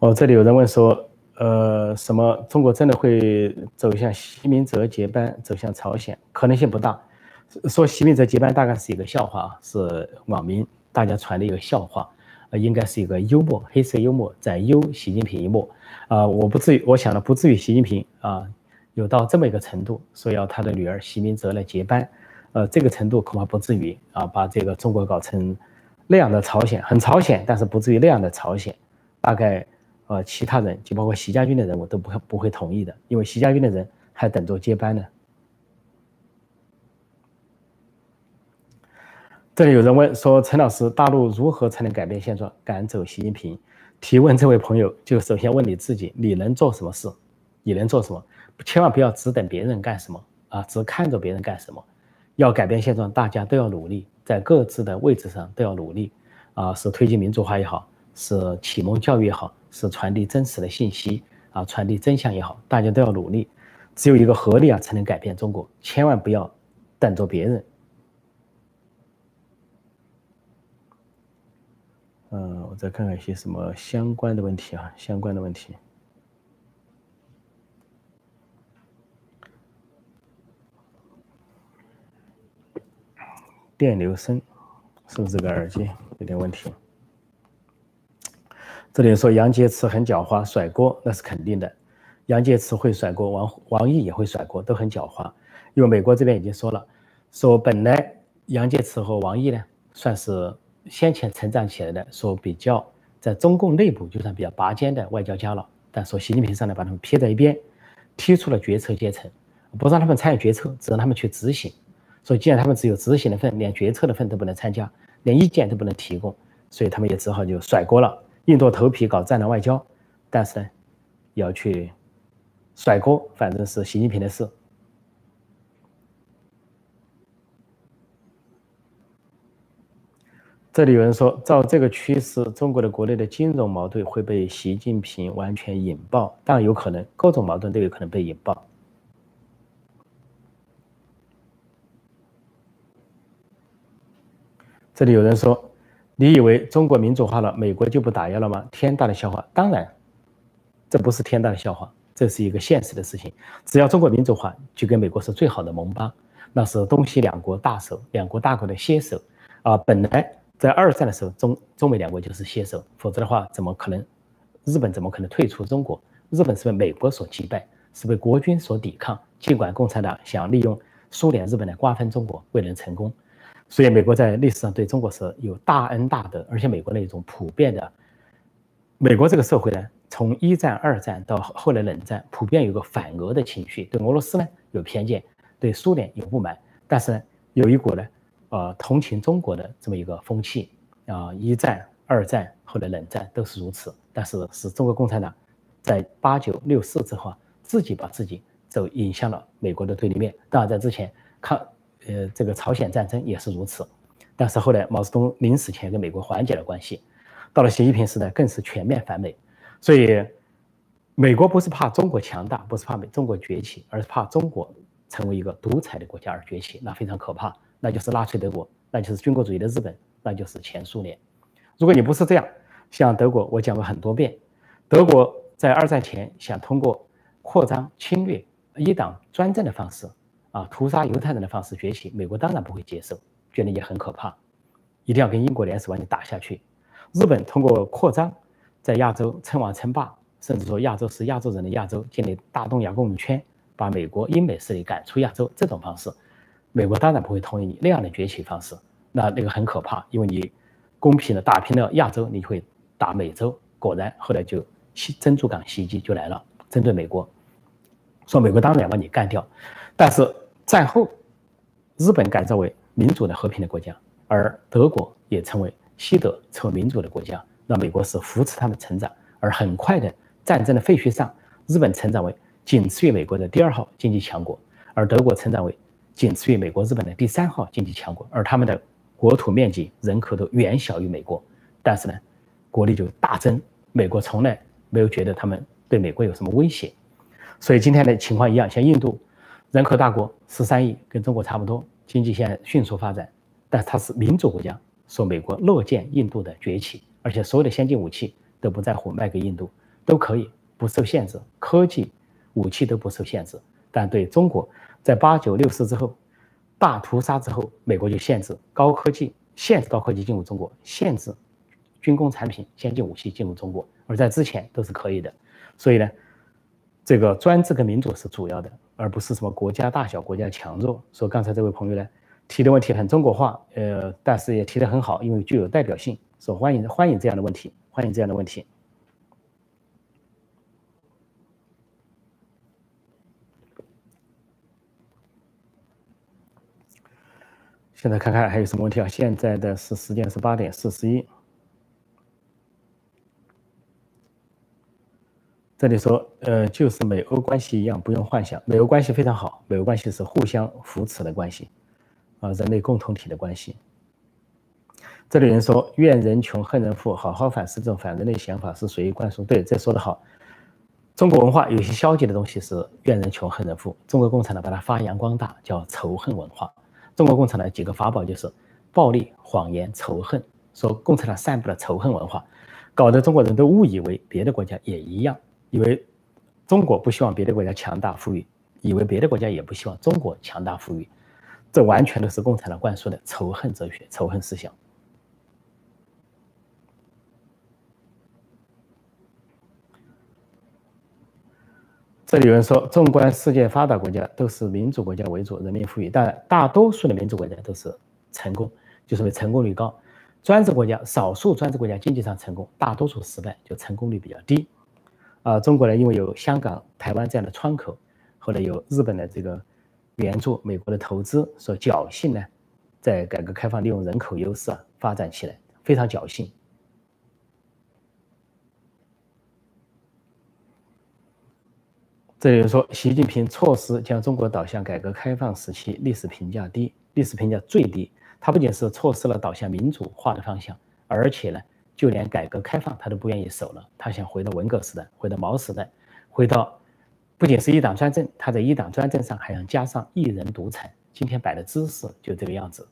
哦，这里有人问说，呃，什么中国真的会走向习明泽接班，走向朝鲜？可能性不大。说习明泽接班大概是一个笑话，是网民大家传的一个笑话，呃，应该是一个幽默，黑色幽默在幽习近平一默。啊，我不至于，我想呢，不至于习近平啊有到这么一个程度，说要他的女儿习明泽来接班，呃，这个程度恐怕不至于啊，把这个中国搞成那样的朝鲜，很朝鲜，但是不至于那样的朝鲜，大概。呃，其他人就包括习家军的人，我都不会不会同意的，因为习家军的人还等着接班呢。这里有人问说：“陈老师，大陆如何才能改变现状，赶走习近平？”提问这位朋友就首先问你自己：你能做什么事？你能做什么？千万不要只等别人干什么啊，只看着别人干什么。要改变现状，大家都要努力，在各自的位置上都要努力啊，是推进民主化也好，是启蒙教育也好。是传递真实的信息啊，传递真相也好，大家都要努力，只有一个合力啊，才能改变中国。千万不要等着别人。嗯，我再看看一些什么相关的问题啊，相关的问题。电流声，是不是这个耳机有点问题？这里说杨洁篪很狡猾，甩锅那是肯定的。杨洁篪会甩锅，王王毅也会甩锅，都很狡猾。因为美国这边已经说了，说本来杨洁篪和王毅呢，算是先前成长起来的，说比较在中共内部就算比较拔尖的外交家了。但说习近平上来把他们撇在一边，踢出了决策阶层，不让他们参与决策，只让他们去执行。所以既然他们只有执行的份，连决策的份都不能参加，连意见都不能提供，所以他们也只好就甩锅了。硬着头皮搞战狼外交，但是呢，也要去甩锅，反正是习近平的事。这里有人说，照这个趋势，中国的国内的金融矛盾会被习近平完全引爆，当然有可能，各种矛盾都有可能被引爆。这里有人说。你以为中国民主化了，美国就不打压了吗？天大的笑话！当然，这不是天大的笑话，这是一个现实的事情。只要中国民主化，就跟美国是最好的盟邦，那是东西两国大手、两国大国的携手啊！本来在二战的时候，中中美两国就是携手，否则的话，怎么可能？日本怎么可能退出中国？日本是被美国所击败，是被国军所抵抗。尽管共产党想利用苏联、日本来瓜分中国，未能成功。所以，美国在历史上对中国是有大恩大德，而且美国那种普遍的，美国这个社会呢，从一战、二战到后来冷战，普遍有个反俄的情绪，对俄罗斯呢有偏见，对苏联有不满，但是呢有一股呢，呃，同情中国的这么一个风气啊。一战、二战后来冷战都是如此，但是是中国共产党在八九六四之后啊，自己把自己走引向了美国的对立面。当然在之前抗呃这个朝鲜战争也是如此，但是后来毛泽东临死前跟美国缓解了关系，到了习近平时代更是全面反美。所以，美国不是怕中国强大，不是怕美中国崛起，而是怕中国成为一个独裁的国家而崛起，那非常可怕。那就是纳粹德国，那就是军国主义的日本，那就是前苏联。如果你不是这样，像德国，我讲过很多遍，德国在二战前想通过扩张、侵略、一党专政的方式啊，屠杀犹太人的方式崛起，美国当然不会接受，觉得也很可怕，一定要跟英国联手把你打下去。日本通过扩张。在亚洲称王称霸，甚至说亚洲是亚洲人的亚洲，建立大东亚共荣圈，把美国英美势力赶出亚洲，这种方式，美国当然不会同意你那样的崛起方式。那那个很可怕，因为你公平的打平了亚洲，你会打美洲。果然后来就西珍珠港袭击就来了，针对美国，说美国当然要把你干掉。但是战后，日本改造为民主的和平的国家，而德国也成为西德成为民主的国家。那美国是扶持他们成长，而很快的战争的废墟上，日本成长为仅次于美国的第二号经济强国，而德国成长为仅次于美国、日本的第三号经济强国，而他们的国土面积、人口都远小于美国，但是呢，国力就大增。美国从来没有觉得他们对美国有什么威胁，所以今天的情况一样，像印度，人口大国十三亿，跟中国差不多，经济现在迅速发展，但它是民主国家，说美国乐见印度的崛起。而且所有的先进武器都不在乎卖给印度，都可以不受限制，科技武器都不受限制。但对中国，在八九六四之后，大屠杀之后，美国就限制高科技，限制高科技进入中国，限制军工产品、先进武器进入中国。而在之前都是可以的。所以呢，这个专制跟民主是主要的，而不是什么国家大小、国家强弱。说刚才这位朋友呢提的问题很中国化，呃，但是也提得很好，因为具有代表性。说欢迎欢迎这样的问题，欢迎这样的问题。现在看看还有什么问题啊？现在的是时间是八点四十一。这里说，呃，就是美欧关系一样，不用幻想，美欧关系非常好，美欧关系是互相扶持的关系，啊，人类共同体的关系。这里人说怨人穷恨人富，好好反思这种反人类想法是谁灌输？对，这说的好。中国文化有些消极的东西是怨人穷恨人富，中国共产党把它发扬光大，叫仇恨文化。中国共产党几个法宝就是暴力、谎言、仇恨。说共产党散布了仇恨文化，搞得中国人都误以为别的国家也一样，以为中国不希望别的国家强大富裕，以为别的国家也不希望中国强大富裕。这完全都是共产党灌输的仇恨哲学、仇恨思想。这里有人说，纵观世界发达国家，都是民主国家为主，人民富裕，但大多数的民主国家都是成功，就是为成功率高；专制国家，少数专制国家经济上成功，大多数失败，就成功率比较低。啊，中国呢，因为有香港、台湾这样的窗口，后来有日本的这个援助，美国的投资，所侥幸呢，在改革开放利用人口优势啊发展起来，非常侥幸。这里说，习近平措施将中国导向改革开放时期历史评价低，历史评价最低。他不仅是错失了导向民主化的方向，而且呢，就连改革开放他都不愿意守了。他想回到文革时代，回到毛时代，回到不仅是一党专政，他在一党专政上还想加上一人独裁。今天摆的姿势就这个样子。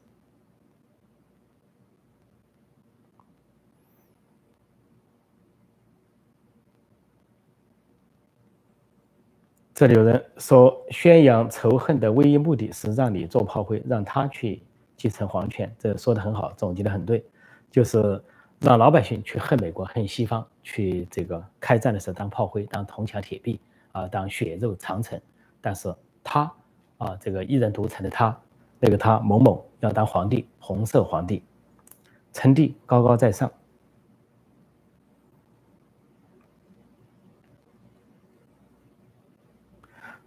这里有人说，宣扬仇恨的唯一目的是让你做炮灰，让他去继承皇权。这说的很好，总结的很对，就是让老百姓去恨美国、恨西方，去这个开战的时候当炮灰、当铜墙铁壁啊，当血肉长城。但是他啊，这个一人独裁的他，那个他某某要当皇帝，红色皇帝称帝，高高在上。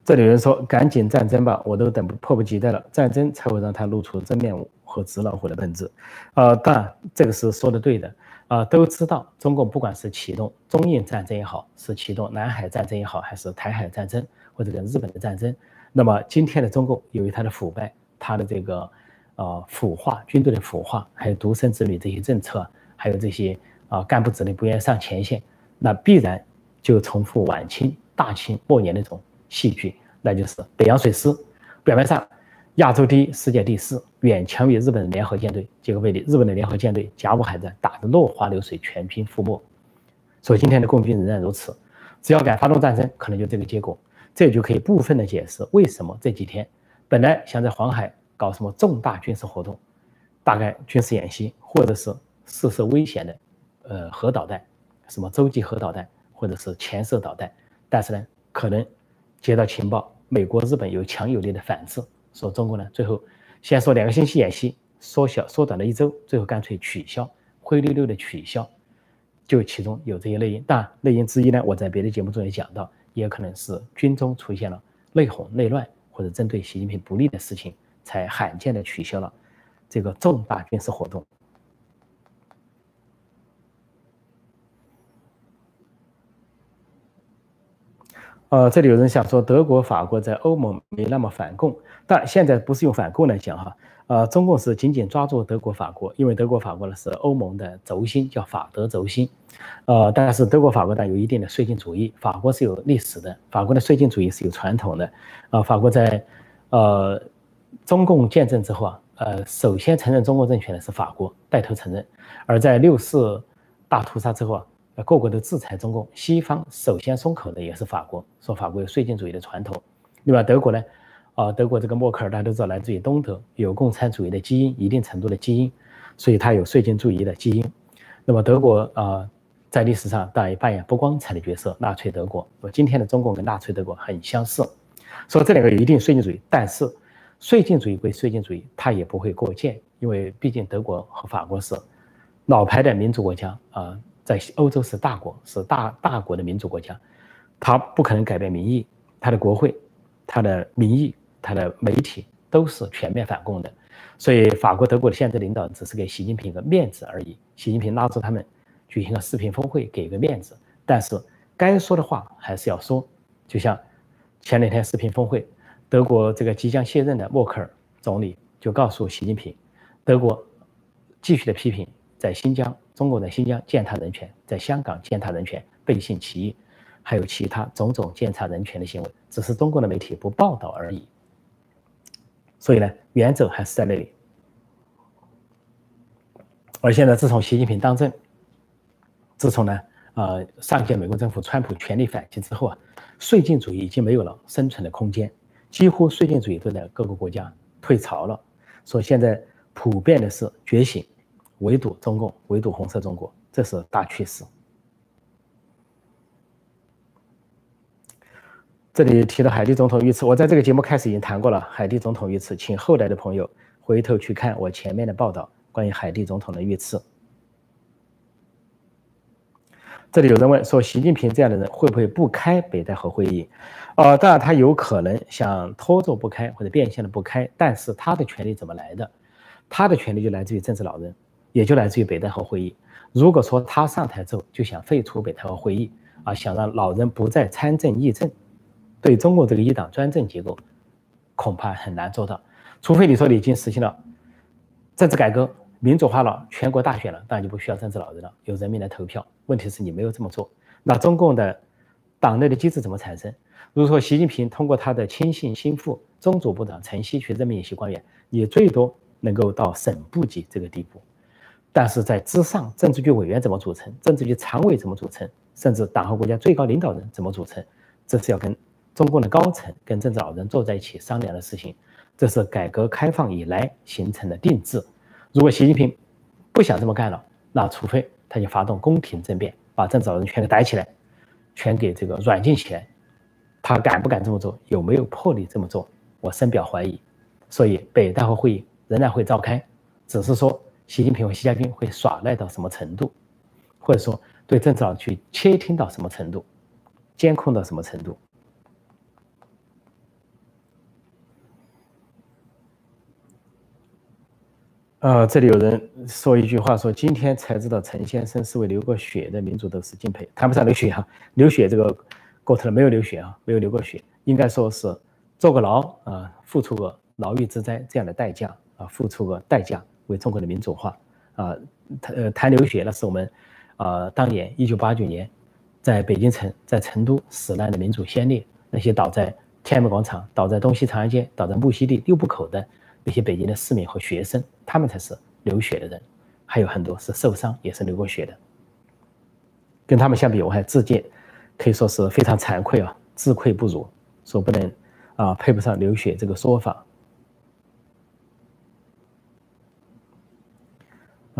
这里人说：“赶紧战争吧，我都等迫不及待了，战争才会让他露出真面目和纸老虎的本质。”啊，当然这个是说的对的。啊，都知道中共不管是启动中印战争也好，是启动南海战争也好，还是台海战争或者跟日本的战争，那么今天的中共由于它的腐败，它的这个呃腐化军队的腐化，还有独生子女这些政策，还有这些啊干部子弟不愿意上前线，那必然就重复晚清、大清末年那种戏剧，那就是北洋水师，表面上。亚洲第一，世界第四，远强于日本的联合舰队，结果被日本的联合舰队甲午海战打得落花流水，全军覆没。所以今天的共军仍然如此，只要敢发动战争，可能就这个结果。这就可以部分的解释为什么这几天本来想在黄海搞什么重大军事活动，大概军事演习，或者是试射危险的呃核导弹，什么洲际核导弹，或者是潜射导弹，但是呢，可能接到情报，美国、日本有强有力的反制。说中国呢，最后先说两个星期演习，缩小缩短了一周，最后干脆取消，灰溜溜的取消，就其中有这些内因。但内因之一呢，我在别的节目中也讲到，也可能是军中出现了内讧、内乱，或者针对习近平不利的事情，才罕见的取消了这个重大军事活动。呃，这里有人想说，德国、法国在欧盟没那么反共，但现在不是用反共来讲哈，呃，中共是紧紧抓住德国、法国，因为德国、法国呢是欧盟的轴心，叫法德轴心，呃，但是德国、法国呢有一定的绥靖主义，法国是有历史的，法国的绥靖主义是有传统的，啊，法国在呃中共建政之后啊，呃，首先承认中国政权的是法国，带头承认，而在六四大屠杀之后啊。各国都制裁中共，西方首先松口的也是法国，说法国有税金主义的传统。另外，德国呢，啊，德国这个默克尔大家都知道来自于东德，有共产主义的基因，一定程度的基因，所以它有税金主义的基因。那么德国啊，在历史上当然扮演不光彩的角色，纳粹德国。我今天的中共跟纳粹德国很相似，说这两个有一定税金主义，但是税金主义归税金主义，它也不会过界，因为毕竟德国和法国是老牌的民主国家啊。在欧洲是大国，是大大国的民主国家，他不可能改变民意，他的国会、他的民意、他的媒体都是全面反共的，所以法国、德国的现在领导只是给习近平一个面子而已。习近平拉住他们举行了视频峰会，给个面子，但是该说的话还是要说。就像前两天视频峰会，德国这个即将卸任的默克尔总理就告诉习近平，德国继续的批评在新疆。中国在新疆践踏人权，在香港践踏人权，背信弃义，还有其他种种践踏人权的行为，只是中国的媒体不报道而已。所以呢，原则还是在那里。而现在，自从习近平当政，自从呢，呃，上届美国政府川普全力反击之后啊，绥靖主义已经没有了生存的空间，几乎绥靖主义都在各个国家退潮了。所以现在普遍的是觉醒。围堵中共，围堵红色中国，这是大趋势。这里提到海地总统遇刺，我在这个节目开始已经谈过了。海地总统遇刺，请后来的朋友回头去看我前面的报道，关于海地总统的遇刺。这里有人问说，习近平这样的人会不会不开北戴河会议？呃，当然他有可能想拖着不开，或者变相的不开，但是他的权利怎么来的？他的权利就来自于政治老人。也就来自于北戴河会议。如果说他上台之后就想废除北戴河会议啊，想让老人不再参政议政，对中国这个一党专政结构，恐怕很难做到。除非你说你已经实现了政治改革、民主化了、全国大选了，当然就不需要政治老人了，由人民来投票。问题是你没有这么做，那中共的党内的机制怎么产生？如果说习近平通过他的亲信心腹中组部长陈希去任命一些官员，也最多能够到省部级这个地步。但是在之上，政治局委员怎么组成？政治局常委怎么组成？甚至党和国家最高领导人怎么组成？这是要跟中共的高层、跟政治老人坐在一起商量的事情。这是改革开放以来形成的定制。如果习近平不想这么干了，那除非他就发动宫廷政变，把政治老人全给逮起来，全给这个软禁起来。他敢不敢这么做？有没有魄力这么做？我深表怀疑。所以北戴河会议仍然会召开，只是说。习近平和习家军会耍赖到什么程度，或者说对政治上去窃听到什么程度，监控到什么程度？呃，这里有人说一句话，说今天才知道陈先生是为流过血的民主斗士敬佩，谈不上流血啊，流血这个过程没有流血啊，没有流过血，应该说是坐个牢啊，付出个牢狱之灾这样的代价啊，付出个代价。为中国的民主化啊，谈呃谈流血那是我们啊当年一九八九年在北京城在成都死难的民主先烈，那些倒在天安门广场、倒在东西长安街、倒在木樨地六部口的。那些北京的市民和学生，他们才是流血的人，还有很多是受伤，也是流过血的。跟他们相比，我还自荐，可以说是非常惭愧啊，自愧不如，说不能啊，配不上流血这个说法。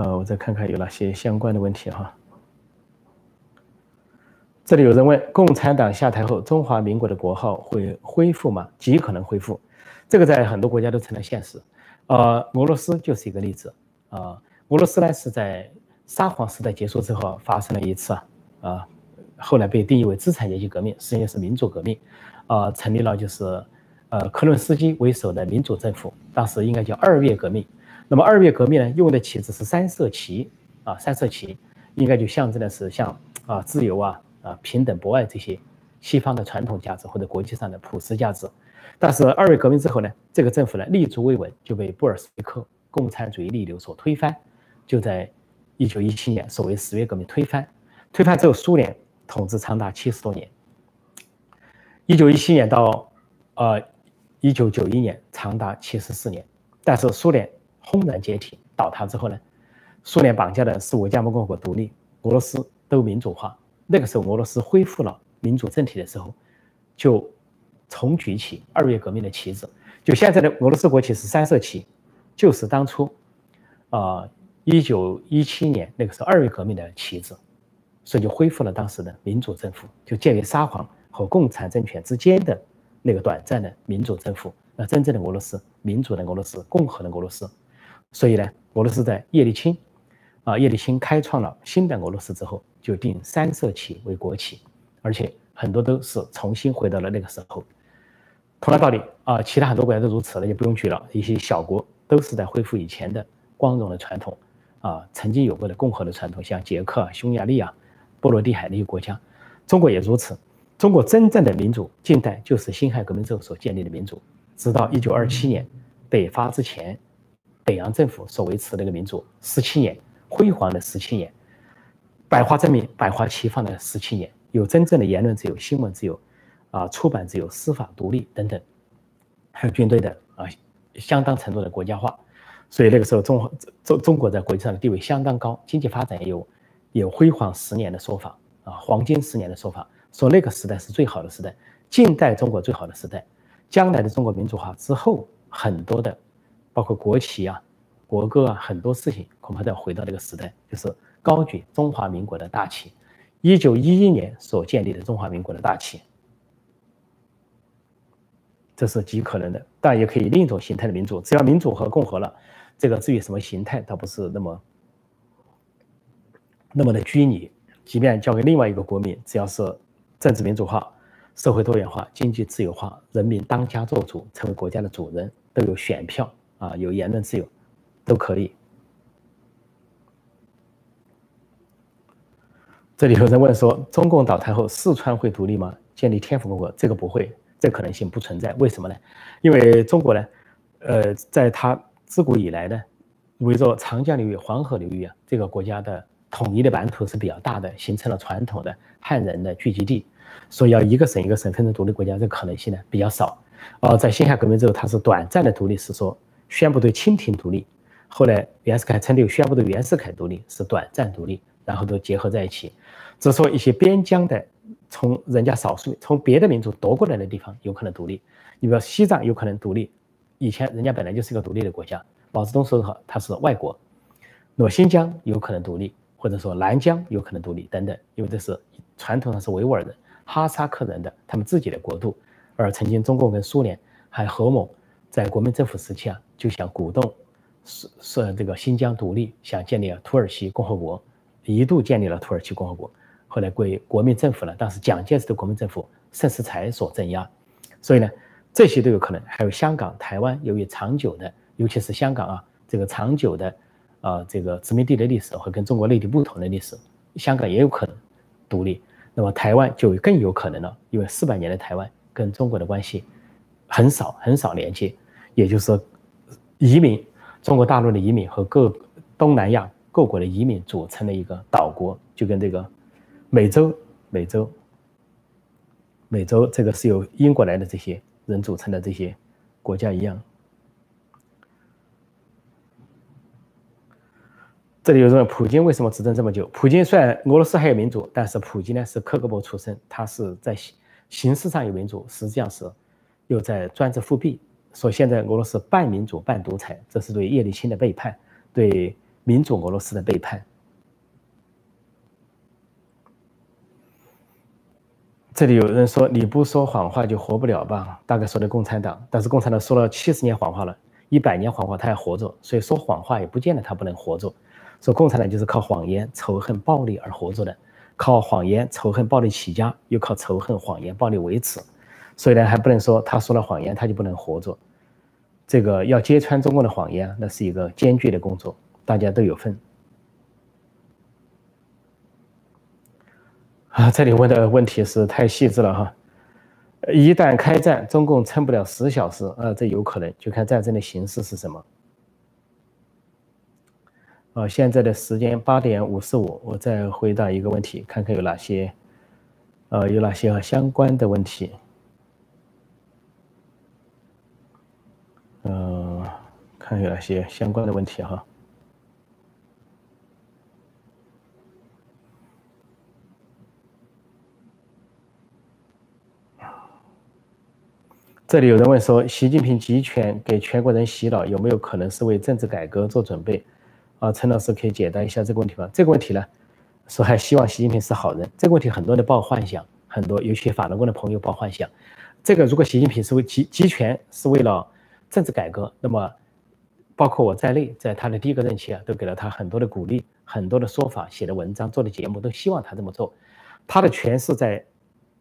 呃，我再看看有哪些相关的问题哈。这里有人问：共产党下台后，中华民国的国号会恢复吗？极可能恢复。这个在很多国家都成了现实，呃，俄罗斯就是一个例子啊。俄罗斯呢是在沙皇时代结束之后发生了一次啊，啊，后来被定义为资产阶级革命，实际上是民主革命，啊，成立了就是呃克伦斯基为首的民主政府，当时应该叫二月革命。那么二月革命呢用的旗帜是三色旗啊，三色旗应该就象征的是像啊自由啊啊平等博爱这些西方的传统价值或者国际上的普世价值。但是二月革命之后呢，这个政府呢立足未稳，就被布尔什维克共产主义逆流所推翻。就在一九一七年，所谓十月革命推翻，推翻之后，苏联统治长达七十多年。一九一七年到呃一九九一年，长达七十四年。但是苏联轰然解体倒塌之后呢，苏联绑架的是五加盟共和国独立，俄罗斯都民主化。那个时候，俄罗斯恢复了民主政体的时候，就。重举起二月革命的旗帜，就现在的俄罗斯国旗是三色旗，就是当初，啊，一九一七年那个时候二月革命的旗帜，所以就恢复了当时的民主政府，就建立沙皇和共产政权之间的那个短暂的民主政府，那真正的俄罗斯，民主的俄罗斯，共和的俄罗斯。所以呢，俄罗斯在叶利钦，啊，叶利钦开创了新的俄罗斯之后，就定三色旗为国旗，而且很多都是重新回到了那个时候。同样道理啊，其他很多国家都如此，那就不用举了。一些小国都是在恢复以前的光荣的传统啊，曾经有过的共和的传统，像捷克、匈牙利啊、波罗的海那些国家，中国也如此。中国真正的民主，近代就是辛亥革命之后所建立的民主，直到一九二七年北伐之前，北洋政府所维持那个民主，十七年辉煌的十七年，百花争鸣、百花齐放的十七年，有真正的言论自由、新闻自由。啊，出版自由、司法独立等等，还有军队的啊，相当程度的国家化，所以那个时候中中中国在国际上的地位相当高，经济发展也有有辉煌十年的说法啊，黄金十年的说法，说那个时代是最好的时代，近代中国最好的时代，将来的中国民主化之后，很多的包括国旗啊、国歌啊，很多事情恐怕都要回到那个时代，就是高举中华民国的大旗，一九一一年所建立的中华民国的大旗。这是极可能的，但也可以另一种形态的民主。只要民主和共和了，这个至于什么形态，倒不是那么那么的拘泥。即便交给另外一个国民，只要是政治民主化、社会多元化、经济自由化、人民当家作主，成为国家的主人，都有选票啊，有言论自由，都可以。这里有人问说，中共倒台后，四川会独立吗？建立天府共和国？这个不会。这可能性不存在，为什么呢？因为中国呢，呃，在它自古以来呢，围着长江流域、黄河流域啊，这个国家的统一的版图是比较大的，形成了传统的汉人的聚集地，所以要一个省一个省分成独立国家，这可能性呢比较少。哦，在辛亥革命之后，它是短暂的独立，是说宣布对清廷独立，后来袁世凯称帝宣布对袁世凯独立，是短暂独立，然后都结合在一起，只说一些边疆的。从人家少数从别的民族夺过来的地方有可能独立，你比如西藏有可能独立，以前人家本来就是一个独立的国家。毛泽东说的好，他是外国。那么新疆有可能独立，或者说南疆有可能独立等等，因为这是传统上是维吾尔人、哈萨克人的他们自己的国度。而曾经中共跟苏联还合谋在国民政府时期啊，就想鼓动是是这个新疆独立，想建立土耳其共和国，一度建立了土耳其共和国。后来归国民政府了，当时蒋介石的国民政府盛世才所镇压，所以呢，这些都有可能。还有香港、台湾，由于长久的，尤其是香港啊，这个长久的，啊，这个殖民地的历史和跟中国内地不同的历史，香港也有可能独立，那么台湾就更有可能了，因为四百年的台湾跟中国的关系很少很少连接，也就是说，移民中国大陆的移民和各东南亚各国的移民组成的一个岛国，就跟这个美洲美洲美洲这个是由英国来的这些人组成的这些国家一样。这里有人问普京为什么执政这么久？普京虽然俄罗斯还有民主，但是普京呢是克格勃出身，他是在形形式上有民主，实际上是又在专制复辟。说现在俄罗斯半民主半独裁，这是对叶利钦的背叛，对民主俄罗斯的背叛。这里有人说你不说谎话就活不了吧？大概说的共产党，但是共产党说了七十年谎话了，一百年谎话他还活着，所以说谎话也不见得他不能活着。说共产党就是靠谎言、仇恨、暴力而活着的，靠谎言、仇恨、暴力起家，又靠仇恨、谎言、暴力维持，所以呢，还不能说他说了谎言他就不能活着。这个要揭穿中共的谎言，那是一个艰巨的工作，大家都有份。啊，这里问的问题是太细致了哈。一旦开战，中共撑不了十小时，啊，这有可能，就看战争的形式是什么。啊，现在的时间八点五十五，我再回答一个问题，看看有哪些，呃，有哪些相关的问题。嗯，看有哪些相关的问题哈。这里有人问说，习近平集权给全国人洗脑，有没有可能是为政治改革做准备？啊，陈老师可以解答一下这个问题吗？这个问题呢，说还希望习近平是好人。这个问题很多人抱幻想，很多尤其法轮功的朋友抱幻想。这个如果习近平是为集集权，是为了政治改革，那么包括我在内，在他的第一个任期啊，都给了他很多的鼓励，很多的说法，写的文章，做的节目，都希望他这么做。他的权势在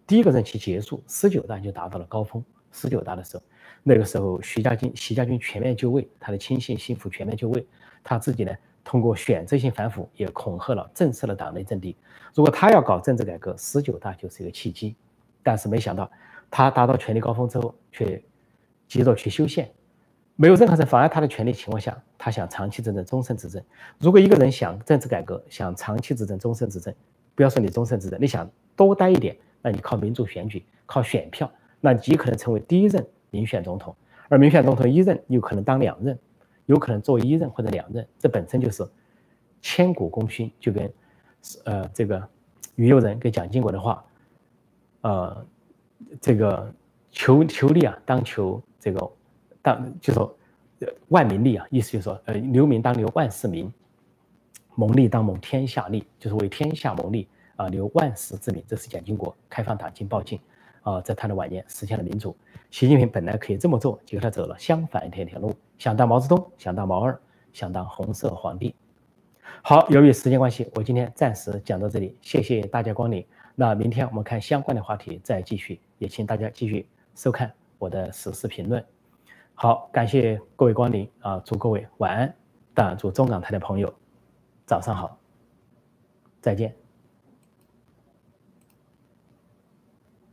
第一个任期结束，十九大就达到了高峰。十九大的时候，那个时候徐家军、徐家军全面就位，他的亲信心腹全面就位，他自己呢？通过选择性反腐，也恐吓了、震慑了党内政敌。如果他要搞政治改革，十九大就是一个契机。但是没想到，他达到权力高峰之后，却急着去修宪，没有任何人妨碍他的权利情况下，他想长期执政、终身执政。如果一个人想政治改革、想长期执政、终身执政，不要说你终身执政，你想多待一点，那你靠民主选举、靠选票，那极可能成为第一任民选总统。而民选总统一任有可能当两任。有可能做一任或者两任，这本身就是千古功勋。就跟呃这个于右任跟蒋经国的话，呃这个求求利啊，当求这个当就说万民利啊，意思就是说呃留民当留万世民，谋利当谋天下利，就是为天下谋利啊，留万世之民。这是蒋经国开放党禁报禁啊，在他的晚年实现了民主。习近平本来可以这么做，结果他走了相反一条条路。想当毛泽东，想当毛二，想当红色皇帝。好，由于时间关系，我今天暂时讲到这里，谢谢大家光临。那明天我们看相关的话题再继续，也请大家继续收看我的时事评论。好，感谢各位光临啊，祝各位晚安，当然祝中港台的朋友早上好，再见。